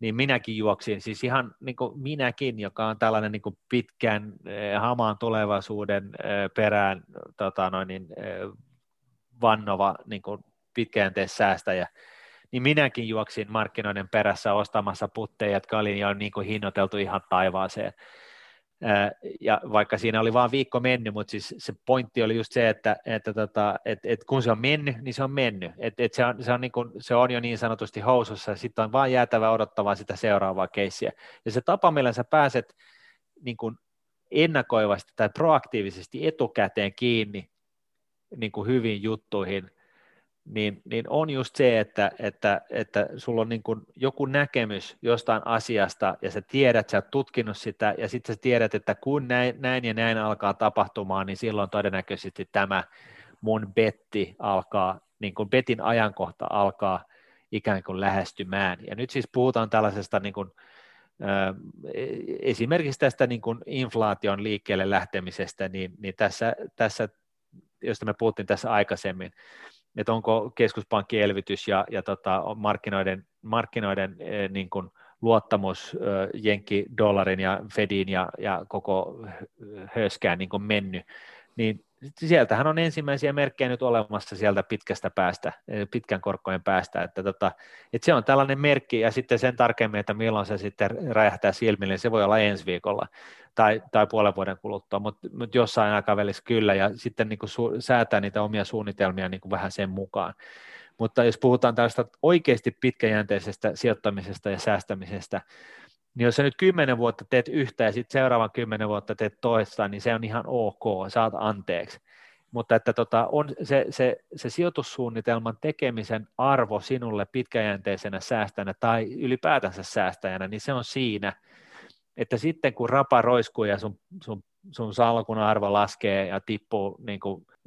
niin minäkin juoksin, siis ihan niin kuin minäkin, joka on tällainen niin kuin pitkän eh, hamaan tulevaisuuden eh, perään tota noin, eh, vannova niin kuin pitkäjänteis säästäjä, niin minäkin juoksin markkinoiden perässä ostamassa putteja, jotka oli jo niin kuin hinnoiteltu ihan taivaaseen ja vaikka siinä oli vain viikko mennyt, mutta siis se pointti oli just se, että, että tota, et, et kun se on mennyt, niin se on mennyt. Et, et se, on, se, on niin kuin, se on jo niin sanotusti housussa, ja sitten on vain jäätävä odottamaan sitä seuraavaa keissiä. Ja se tapa, millä sä pääset niin kuin ennakoivasti tai proaktiivisesti etukäteen kiinni niin kuin hyviin juttuihin, niin, niin on just se, että, että, että sulla on niin kuin joku näkemys jostain asiasta ja sä tiedät, sä oot tutkinut sitä ja sitten sä tiedät, että kun näin, näin ja näin alkaa tapahtumaan, niin silloin todennäköisesti tämä mun betti alkaa, niin kuin betin ajankohta alkaa ikään kuin lähestymään. Ja nyt siis puhutaan tällaisesta niin kuin, esimerkiksi tästä niin kuin inflaation liikkeelle lähtemisestä, niin, niin tässä, tässä, josta me puhuttiin tässä aikaisemmin, että onko keskuspankkielvytys ja, ja tota, markkinoiden, markkinoiden eh, niin kuin luottamus eh, Jenkki dollarin ja Fedin ja, ja koko höskään niin kuin mennyt, niin sieltähän on ensimmäisiä merkkejä nyt olemassa sieltä pitkästä päästä, eh, pitkän korkojen päästä, että, tota, että se on tällainen merkki, ja sitten sen tarkemmin, että milloin se sitten räjähtää silmille, niin se voi olla ensi viikolla tai, tai puolen vuoden kuluttua, mutta, mutta jossain aikavälissä kyllä, ja sitten niin kuin su, säätää niitä omia suunnitelmia niin kuin vähän sen mukaan. Mutta jos puhutaan tällaista oikeasti pitkäjänteisestä sijoittamisesta ja säästämisestä, niin jos sä nyt kymmenen vuotta teet yhtä ja sitten seuraavan kymmenen vuotta teet toista, niin se on ihan ok, saat anteeksi. Mutta että tota, on se, se, se sijoitussuunnitelman tekemisen arvo sinulle pitkäjänteisenä säästäjänä tai ylipäätänsä säästäjänä, niin se on siinä, että sitten kun rapa roiskuu ja sun, sun, sun salkun arvo laskee ja tippuu niin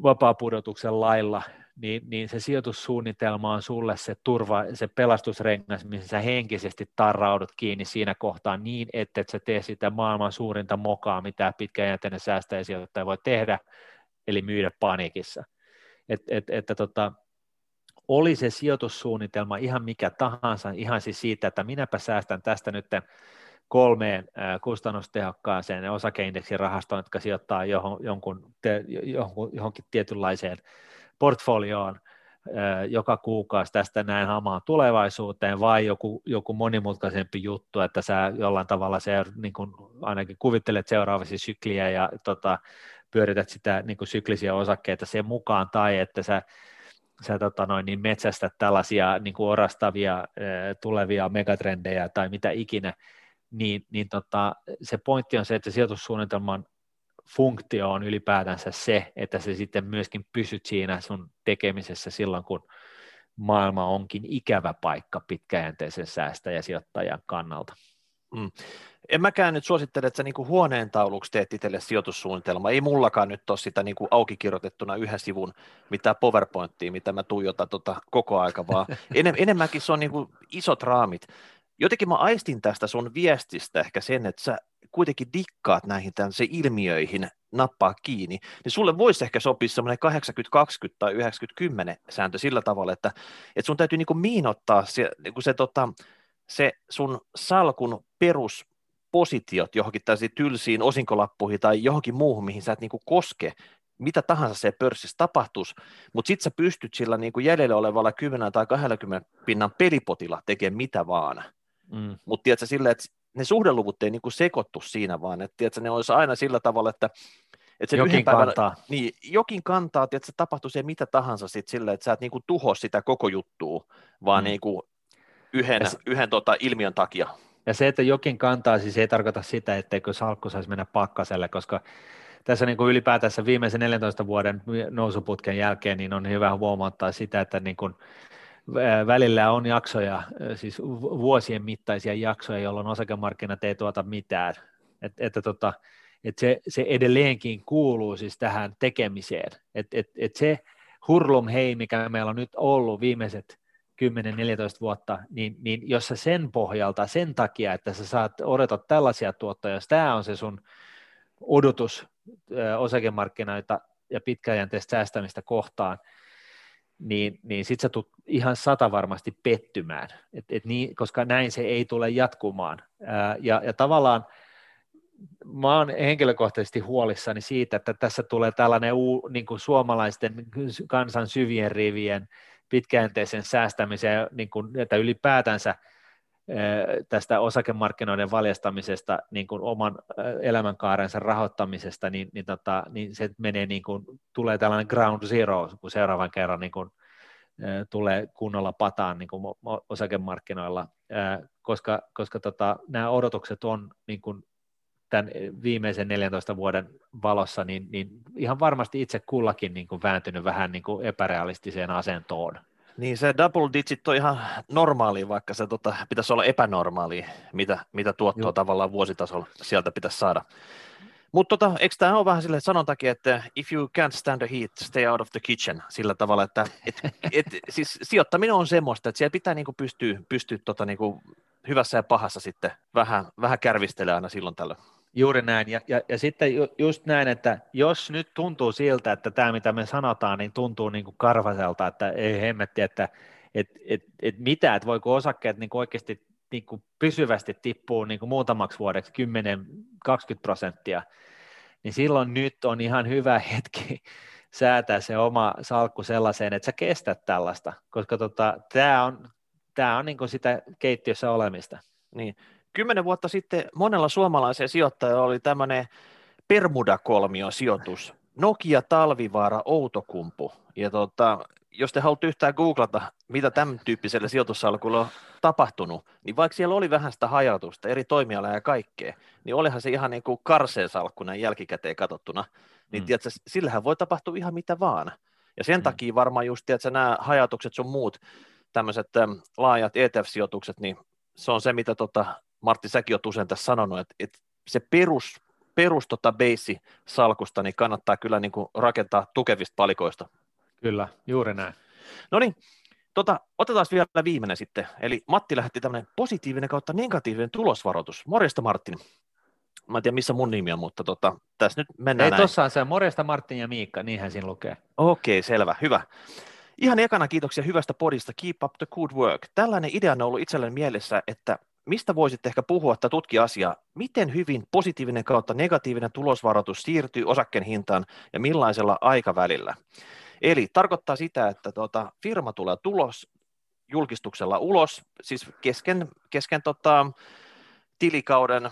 vapaa-pudotuksen lailla, niin, niin se sijoitussuunnitelma on sulle se turva, se pelastusrengas, missä sä henkisesti tarraudut kiinni siinä kohtaa niin, että et sä tee sitä maailman suurinta mokaa, mitä pitkäjänteinen säästäjä sijoittaja voi tehdä, eli myydä paniikissa. Et, et, että tota, oli se sijoitussuunnitelma ihan mikä tahansa, ihan siis siitä, että minäpä säästän tästä nyt kolmeen kustannustehokkaaseen osakeindeksin rahastoon, jotka sijoittaa johon, jonkun, te, johon, johonkin tietynlaiseen portfolioon joka kuukausi tästä näin hamaan tulevaisuuteen, vai joku, joku monimutkaisempi juttu, että sä jollain tavalla se, niin kuin ainakin kuvittelet seuraavasi sykliä ja tota, pyörität sitä niin kuin syklisiä osakkeita sen mukaan, tai että sä sä tota noin, niin metsästät tällaisia niin kuin orastavia tulevia megatrendejä tai mitä ikinä, niin, niin tota, se pointti on se, että sijoitussuunnitelman funktio on ylipäätänsä se, että se sitten myöskin pysyt siinä sun tekemisessä silloin, kun maailma onkin ikävä paikka pitkäjänteisen säästäjäsijoittajan kannalta. Mm. En mäkään nyt suosittele, että sä niin huoneen tauluksi teet itselle sijoitussuunnitelma. Ei mullakaan nyt ole sitä niin auki kirjoitettuna yhden sivun mitään PowerPointia, mitä mä tuijotan tota koko aika, vaan enem, enemmänkin se on niin isot raamit. Jotenkin mä aistin tästä sun viestistä ehkä sen, että sä kuitenkin dikkaat näihin se ilmiöihin nappaa kiinni, niin sulle voisi ehkä sopia semmoinen 80-20 tai 90-10 sääntö sillä tavalla, että, että sun täytyy niin miinottaa se, niin se, tota, se sun salkun perus positiot johonkin tällaisiin tylsiin osinkolappuihin tai johonkin muuhun, mihin sä et niin koske, mitä tahansa se pörssissä tapahtuisi, mutta sitten sä pystyt sillä niin kuin jäljellä olevalla 10 tai 20 pinnan pelipotilla tekemään mitä vaan. Mm. Mutta tiedätkö, silleen, että ne suhdeluvut ei niin kuin sekoittu siinä, vaan että tiedätkö, ne olisi aina sillä tavalla, että että jokin päivän, kantaa. Niin, jokin kantaa, että se tapahtuu se mitä tahansa sit sille, että sä et niinku tuho sitä koko juttua, vaan mm. niinku yhden, se, yhden tota ilmiön takia. Ja se, että jokin kantaa, siis ei tarkoita sitä, etteikö salkku saisi mennä pakkaselle, koska tässä niin kuin ylipäätänsä viimeisen 14 vuoden nousuputken jälkeen niin on hyvä huomauttaa sitä, että niin kuin välillä on jaksoja, siis vuosien mittaisia jaksoja, jolloin osakemarkkinat ei tuota mitään. Et, että tota, et se, se edelleenkin kuuluu siis tähän tekemiseen. Et, et, et se hurlum hei, mikä meillä on nyt ollut viimeiset 10-14 vuotta, niin, niin jos sä sen pohjalta, sen takia, että sä saat odotat tällaisia tuottoja, jos tämä on se sun odotus osakemarkkinoita ja pitkäjänteistä säästämistä kohtaan, niin, niin sit sä tulet ihan sata varmasti pettymään, et, et niin, koska näin se ei tule jatkumaan. Ää, ja, ja tavallaan mä oon henkilökohtaisesti huolissani siitä, että tässä tulee tällainen uu, niin kuin suomalaisten kansan syvien rivien pitkäjänteisen säästämisen, niin kuin, että ylipäätänsä tästä osakemarkkinoiden valjastamisesta, niin kuin oman elämänkaarensa rahoittamisesta, niin, niin, tota, niin se menee niin kuin, tulee tällainen ground zero, kun seuraavan kerran niin kuin, tulee kunnolla pataan niin kuin osakemarkkinoilla, koska, koska tota, nämä odotukset on niin kuin tämän viimeisen 14 vuoden valossa, niin, niin ihan varmasti itse kullakin niin kuin vääntynyt vähän niin kuin epärealistiseen asentoon. Niin se double digit on ihan normaali, vaikka se tota, pitäisi olla epänormaali, mitä, mitä tuottoa Joo. tavallaan vuositasolla sieltä pitäisi saada. Mutta tota, eikö tämä ole vähän sille sanontakin, että if you can't stand the heat, stay out of the kitchen, sillä tavalla, että et, et, siis sijoittaminen on semmoista, että siellä pitää niinku pystyä, pystyä tota niinku hyvässä ja pahassa sitten vähän, vähän kärvistelemään aina silloin tällöin. Juuri näin, ja, ja, ja sitten ju, just näin, että jos nyt tuntuu siltä, että tämä mitä me sanotaan, niin tuntuu niin kuin karvaselta, että ei hemmetti, että et, et, et mitä, että voiko osakkeet niin kuin oikeasti niin kuin pysyvästi tippuu niin kuin muutamaksi vuodeksi 10-20 prosenttia, niin silloin nyt on ihan hyvä hetki säätää se oma salkku sellaiseen, että sä kestät tällaista, koska tota, tämä on, tää on niin kuin sitä keittiössä olemista. Niin, kymmenen vuotta sitten monella suomalaisella sijoittajalla oli tämmöinen Permuda-kolmio sijoitus, Nokia, Talvivaara, Outokumpu. Ja tota, jos te haluatte yhtään googlata, mitä tämän tyyppisellä sijoitussalkulla on tapahtunut, niin vaikka siellä oli vähän sitä hajautusta, eri toimialaa ja kaikkea, niin olihan se ihan niin kuin karseen salkku näin jälkikäteen katsottuna. Niin mm. tiedätkö, sillähän voi tapahtua ihan mitä vaan. Ja sen mm. takia varmaan just, tiedätkö, nämä hajautukset sun muut tämmöiset laajat ETF-sijoitukset, niin se on se, mitä tota Martti, säkin olet usein tässä sanonut, että, että se perus, perus tota salkusta niin kannattaa kyllä niin kuin rakentaa tukevista palikoista. Kyllä, juuri näin. No niin, tota, otetaan vielä viimeinen sitten. Eli Matti lähetti tämmöinen positiivinen kautta negatiivinen tulosvaroitus. Morjesta Martin. Mä en tiedä, missä mun nimi on, mutta tota, tässä nyt mennään Ei tossa on se, morjesta Martin ja Miikka, niinhän siinä lukee. Okei, okay, selvä, hyvä. Ihan ekana kiitoksia hyvästä podista, keep up the good work. Tällainen idea on ollut itselleni mielessä, että mistä voisit ehkä puhua tai tutkia asiaa, miten hyvin positiivinen kautta negatiivinen tulosvaroitus siirtyy osakkeen hintaan ja millaisella aikavälillä? Eli tarkoittaa sitä, että tuota, firma tulee tulos julkistuksella ulos, siis kesken, kesken tota, tilikauden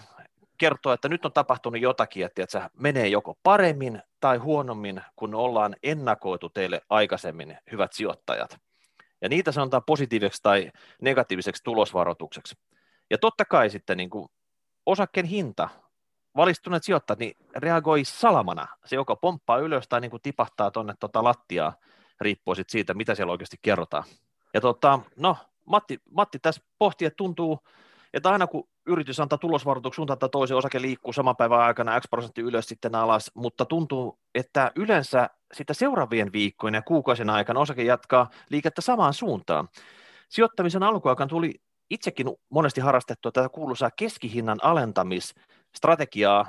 kertoo, että nyt on tapahtunut jotakin, että, se menee joko paremmin tai huonommin, kun ollaan ennakoitu teille aikaisemmin, hyvät sijoittajat. Ja niitä sanotaan positiiviseksi tai negatiiviseksi tulosvaroitukseksi. Ja totta kai sitten niin kuin osakkeen hinta, valistuneet sijoittajat, niin reagoi salamana. Se joko pomppaa ylös tai niin kuin tipahtaa tuonne tota lattiaa, riippuu sitten siitä, mitä siellä oikeasti kerrotaan. Ja tota, no, Matti, Matti tässä pohti, että tuntuu, että aina kun yritys antaa tulosvaroituksen suuntaan tai toisen osake liikkuu saman päivän aikana X prosentti ylös sitten alas, mutta tuntuu, että yleensä sitä seuraavien viikkojen ja kuukausien aikana osake jatkaa liikettä samaan suuntaan. Sijoittamisen alkuaikaan tuli itsekin monesti harrastettua tätä kuuluisaa keskihinnan alentamisstrategiaa,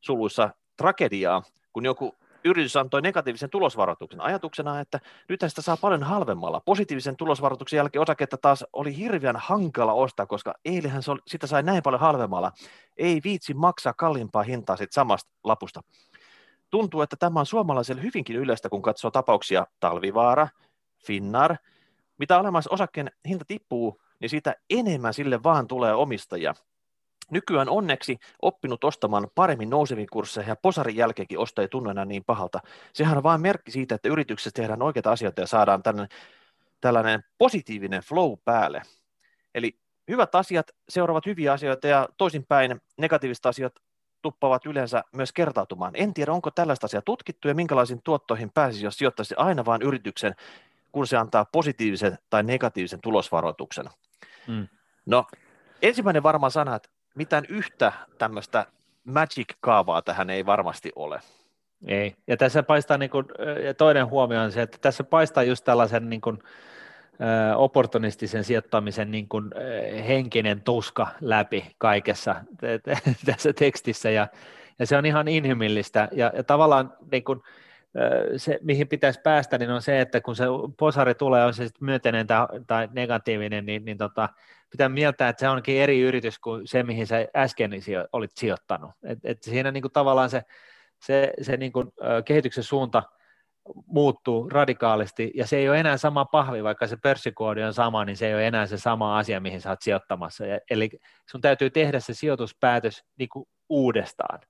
suluissa tragediaa, kun joku yritys antoi negatiivisen tulosvaroituksen ajatuksena, että nyt sitä saa paljon halvemmalla. Positiivisen tulosvaroituksen jälkeen osaketta taas oli hirveän hankala ostaa, koska eilähän se oli, sitä sai näin paljon halvemmalla. Ei viitsi maksaa kalliimpaa hintaa sit samasta lapusta. Tuntuu, että tämä on suomalaiselle hyvinkin yleistä, kun katsoo tapauksia Talvivaara, Finnar. Mitä olemassa osakkeen hinta tippuu, niin sitä enemmän sille vaan tulee omistajia. Nykyään onneksi oppinut ostamaan paremmin nouseviin kursseja ja posarin jälkeenkin osta ei enää niin pahalta. Sehän on vain merkki siitä, että yrityksessä tehdään oikeita asioita ja saadaan tällainen, tällainen positiivinen flow päälle. Eli hyvät asiat seuraavat hyviä asioita ja toisinpäin negatiiviset asiat tuppavat yleensä myös kertautumaan. En tiedä, onko tällaista asiaa tutkittu ja minkälaisiin tuottoihin pääsisi, jos sijoittaisi aina vain yrityksen, kun se antaa positiivisen tai negatiivisen tulosvaroituksen. Mm. No, ensimmäinen varmaan sana, että mitään yhtä tämmöistä magic-kaavaa tähän ei varmasti ole. Ei, ja tässä paistaa, niin kuin, ja toinen huomio on se, että tässä paistaa just tällaisen niin kuin, opportunistisen sijoittamisen niin kuin, henkinen tuska läpi kaikessa tässä tekstissä, ja, ja se on ihan inhimillistä, ja, ja tavallaan niin kuin, se, mihin pitäisi päästä, niin on se, että kun se posari tulee, on se sitten myönteinen tai, tai negatiivinen, niin, niin tota, pitää mieltää, että se onkin eri yritys kuin se, mihin sä äsken olit sijoittanut. Et, et siinä niin kuin tavallaan se, se, se niin kuin, kehityksen suunta muuttuu radikaalisti, ja se ei ole enää sama pahvi, vaikka se pörssikoodi on sama, niin se ei ole enää se sama asia, mihin sä oot sijoittamassa. Ja, eli sun täytyy tehdä se sijoituspäätös niin kuin uudestaan.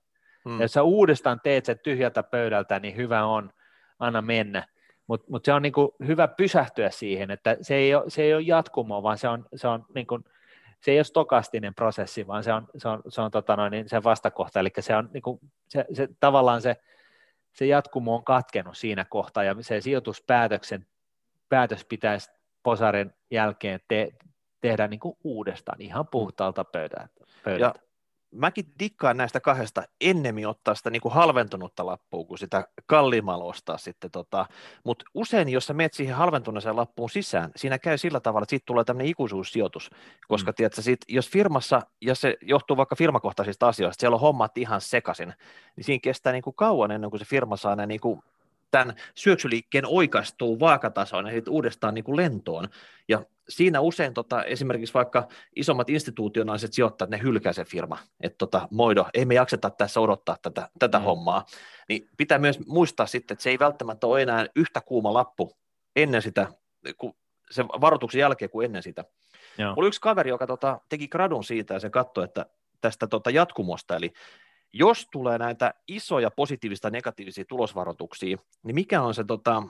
Hmm. Ja jos sä uudestaan teet sen tyhjältä pöydältä, niin hyvä on, anna mennä. Mutta mut se on niinku hyvä pysähtyä siihen, että se ei ole, se ei ole jatkumo, vaan se on, se on niinku, se ei ole stokastinen prosessi, vaan se on, se on, se on tota noin, niin se vastakohta, eli se on niinku, se, se, tavallaan se, se jatkumo on katkenut siinä kohtaa, ja se sijoituspäätöksen päätös pitäisi posarin jälkeen te, tehdä niin kuin uudestaan ihan puhtaalta pöydältä. pöydältä mäkin dikkaan näistä kahdesta ennemmin ottaa sitä niin kuin halventunutta lappua kuin sitä kalliimmalla ostaa sitten. Tota. Mutta usein, jos sä menet siihen halventuneeseen lappuun sisään, siinä käy sillä tavalla, että siitä tulee tämmöinen ikuisuussijoitus, koska mm. tiedätkö, sit, jos firmassa, ja se johtuu vaikka firmakohtaisista asioista, siellä on hommat ihan sekaisin, niin siinä kestää niin kuin kauan ennen kuin se firma saa ne niin kuin tämän syöksyliikkeen oikastuu vaakatasoon ja sitten uudestaan niin kuin lentoon. Ja siinä usein tota, esimerkiksi vaikka isommat instituutionaaliset sijoittajat, ne hylkää se firma, että tota, moido, ei me jakseta tässä odottaa tätä, tätä mm. hommaa. Niin pitää myös muistaa sitten, että se ei välttämättä ole enää yhtä kuuma lappu ennen sitä, kun se varoituksen jälkeen kuin ennen sitä. Joo. Mulla oli yksi kaveri, joka tota, teki gradun siitä ja se katsoi, että tästä tota, jatkumosta, eli jos tulee näitä isoja positiivista negatiivisia tulosvaroituksia, niin mikä on se, tota,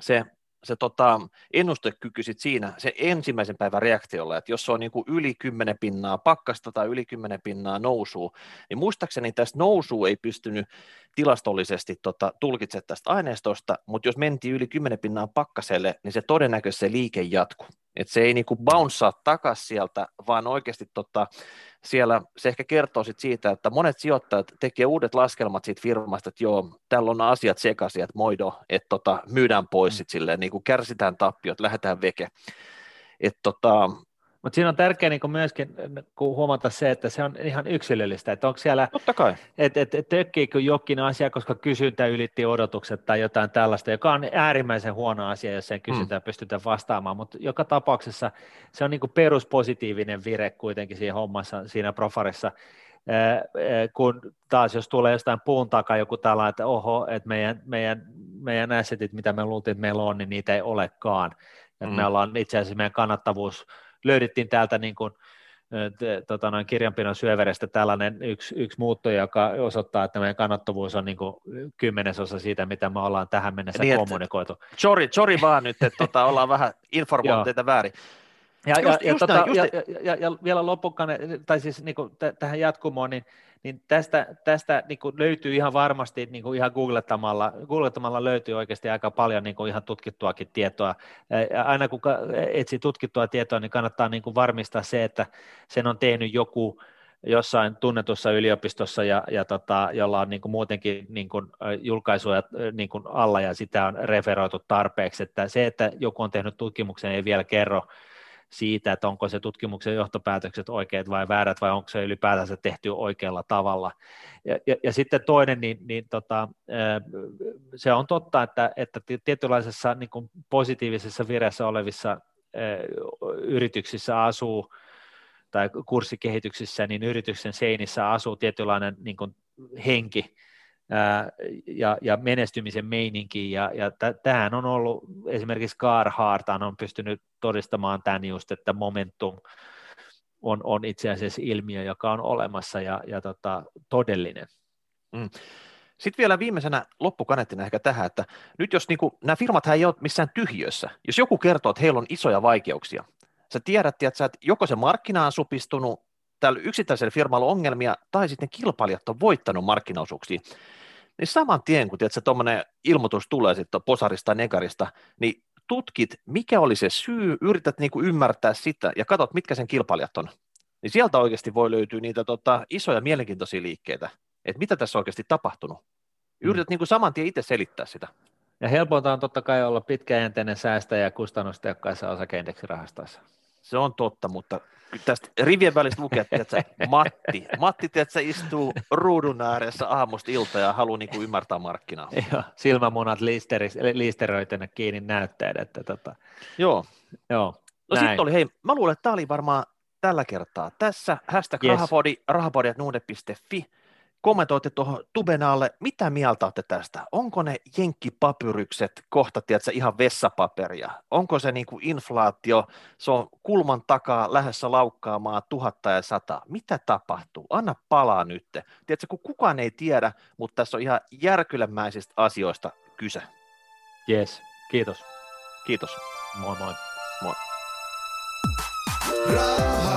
se, se tota, ennustekyky sit siinä se ensimmäisen päivän reaktiolla, että jos se on niin kuin yli 10 pinnaa pakkasta tai yli 10 pinnaa nousuu, niin muistaakseni tästä nousua ei pystynyt tilastollisesti tota, tulkitsemaan tästä aineistosta, mutta jos mentiin yli 10 pinnaa pakkaselle, niin se todennäköisesti se liike jatkuu. Että se ei niinku bouncea takaisin sieltä, vaan oikeasti tota, siellä se ehkä kertoo sit siitä, että monet sijoittajat tekee uudet laskelmat siitä firmasta, että joo, täällä on asiat sekaisin, että moido, että tota, myydään pois mm. sit silleen, niin kuin kärsitään tappiot, lähdetään veke. Et tota, mutta siinä on tärkeää niin myöskin kun huomata se, että se on ihan yksilöllistä, että onko siellä, Totta kai. että et, et tökkiikö jokin asia, koska kysyntä ylitti odotukset tai jotain tällaista, joka on äärimmäisen huono asia, jos sen kysyntä mm. pystytään vastaamaan, mutta joka tapauksessa se on niin peruspositiivinen vire kuitenkin siinä hommassa, siinä profarissa, kun taas jos tulee jostain puun takaa joku tällainen, että oho, että meidän, meidän, meidän assetit, mitä me luultiin, että meillä on, niin niitä ei olekaan. Että mm. me ollaan itse asiassa meidän kannattavuus löydettiin täältä niin kuin, tota noin, kirjanpidon syöverestä tällainen yksi, yksi muutto, joka osoittaa, että meidän kannattavuus on niin kuin kymmenesosa siitä, mitä me ollaan tähän mennessä niin, kommunikoitu. Chori vaan nyt, että tota, ollaan vähän informoitu teitä väärin. Ja, just, ja, just tota, ja, just... ja, ja, ja, vielä lopukkaan, tai siis niin kuin t- tähän jatkumoon, niin, niin tästä, tästä niin kuin löytyy ihan varmasti niin kuin ihan googlettamalla, googlettamalla löytyy oikeasti aika paljon niin kuin ihan tutkittuakin tietoa. Ja aina kun etsii tutkittua tietoa, niin kannattaa niin kuin varmistaa se, että sen on tehnyt joku jossain tunnetussa yliopistossa, ja, ja tota, jolla on niin kuin muutenkin niin kuin julkaisuja niin kuin alla, ja sitä on referoitu tarpeeksi. Että se, että joku on tehnyt tutkimuksen, ei vielä kerro, siitä, että onko se tutkimuksen johtopäätökset oikeat vai väärät, vai onko se ylipäätänsä tehty oikealla tavalla. Ja, ja, ja sitten toinen, niin, niin tota, se on totta, että, että tietynlaisessa niin kuin positiivisessa vireessä olevissa yrityksissä asuu, tai kurssikehityksissä, niin yrityksen seinissä asuu tietynlainen niin kuin henki, ja, ja menestymisen meininki, ja, ja tähän on ollut, esimerkiksi Carhartt on pystynyt todistamaan tämän just, että momentum on, on itse asiassa ilmiö, joka on olemassa ja, ja tota, todellinen. Mm. Sitten vielä viimeisenä loppukanettina ehkä tähän, että nyt jos niinku, nämä firmat ei ole missään tyhjössä, jos joku kertoo, että heillä on isoja vaikeuksia, sä tiedät, että joko se markkina on supistunut, tällä yksittäisellä firmalla on ongelmia, tai sitten kilpailijat on voittanut markkinaosuuksia, niin saman tien, kun tiedät, tuommoinen ilmoitus tulee sitten posarista negarista, niin tutkit, mikä oli se syy, yrität niin kuin ymmärtää sitä ja katsot, mitkä sen kilpailijat on. Niin sieltä oikeasti voi löytyä niitä tota, isoja mielenkiintoisia liikkeitä, että mitä tässä on oikeasti tapahtunut. Mm. Yrität mm. niin kuin saman tien itse selittää sitä. Ja helpointa on totta kai olla pitkäjänteinen säästäjä kustannustehokkaissa osakeindeksirahastoissa. Se on totta, mutta tästä rivien välistä lukea, että Matti, Matti tiedätkö, istuu ruudun ääressä aamusta ilta ja haluaa niin kuin ymmärtää markkinaa. Joo, silmämunat liisteröitynyt kiinni näytteet. Että tota. Joo. Joo. No sitten oli, hei, mä luulen, että tämä oli varmaan tällä kertaa. Tässä hashtag yes. rahapodi, rahapodi.nuude.fi kommentoitte tuohon tubenaalle, mitä mieltä olette tästä? Onko ne jenkkipapyrykset kohta, tiedätkö, ihan vessapaperia? Onko se niin kuin inflaatio, se on kulman takaa lähdössä laukkaamaan tuhatta ja sata? Mitä tapahtuu? Anna palaa nyt. Tiedätkö, kun kukaan ei tiedä, mutta tässä on ihan järkylemäisistä asioista kyse. Yes, kiitos. Kiitos. Moi moi. Moi. Ra-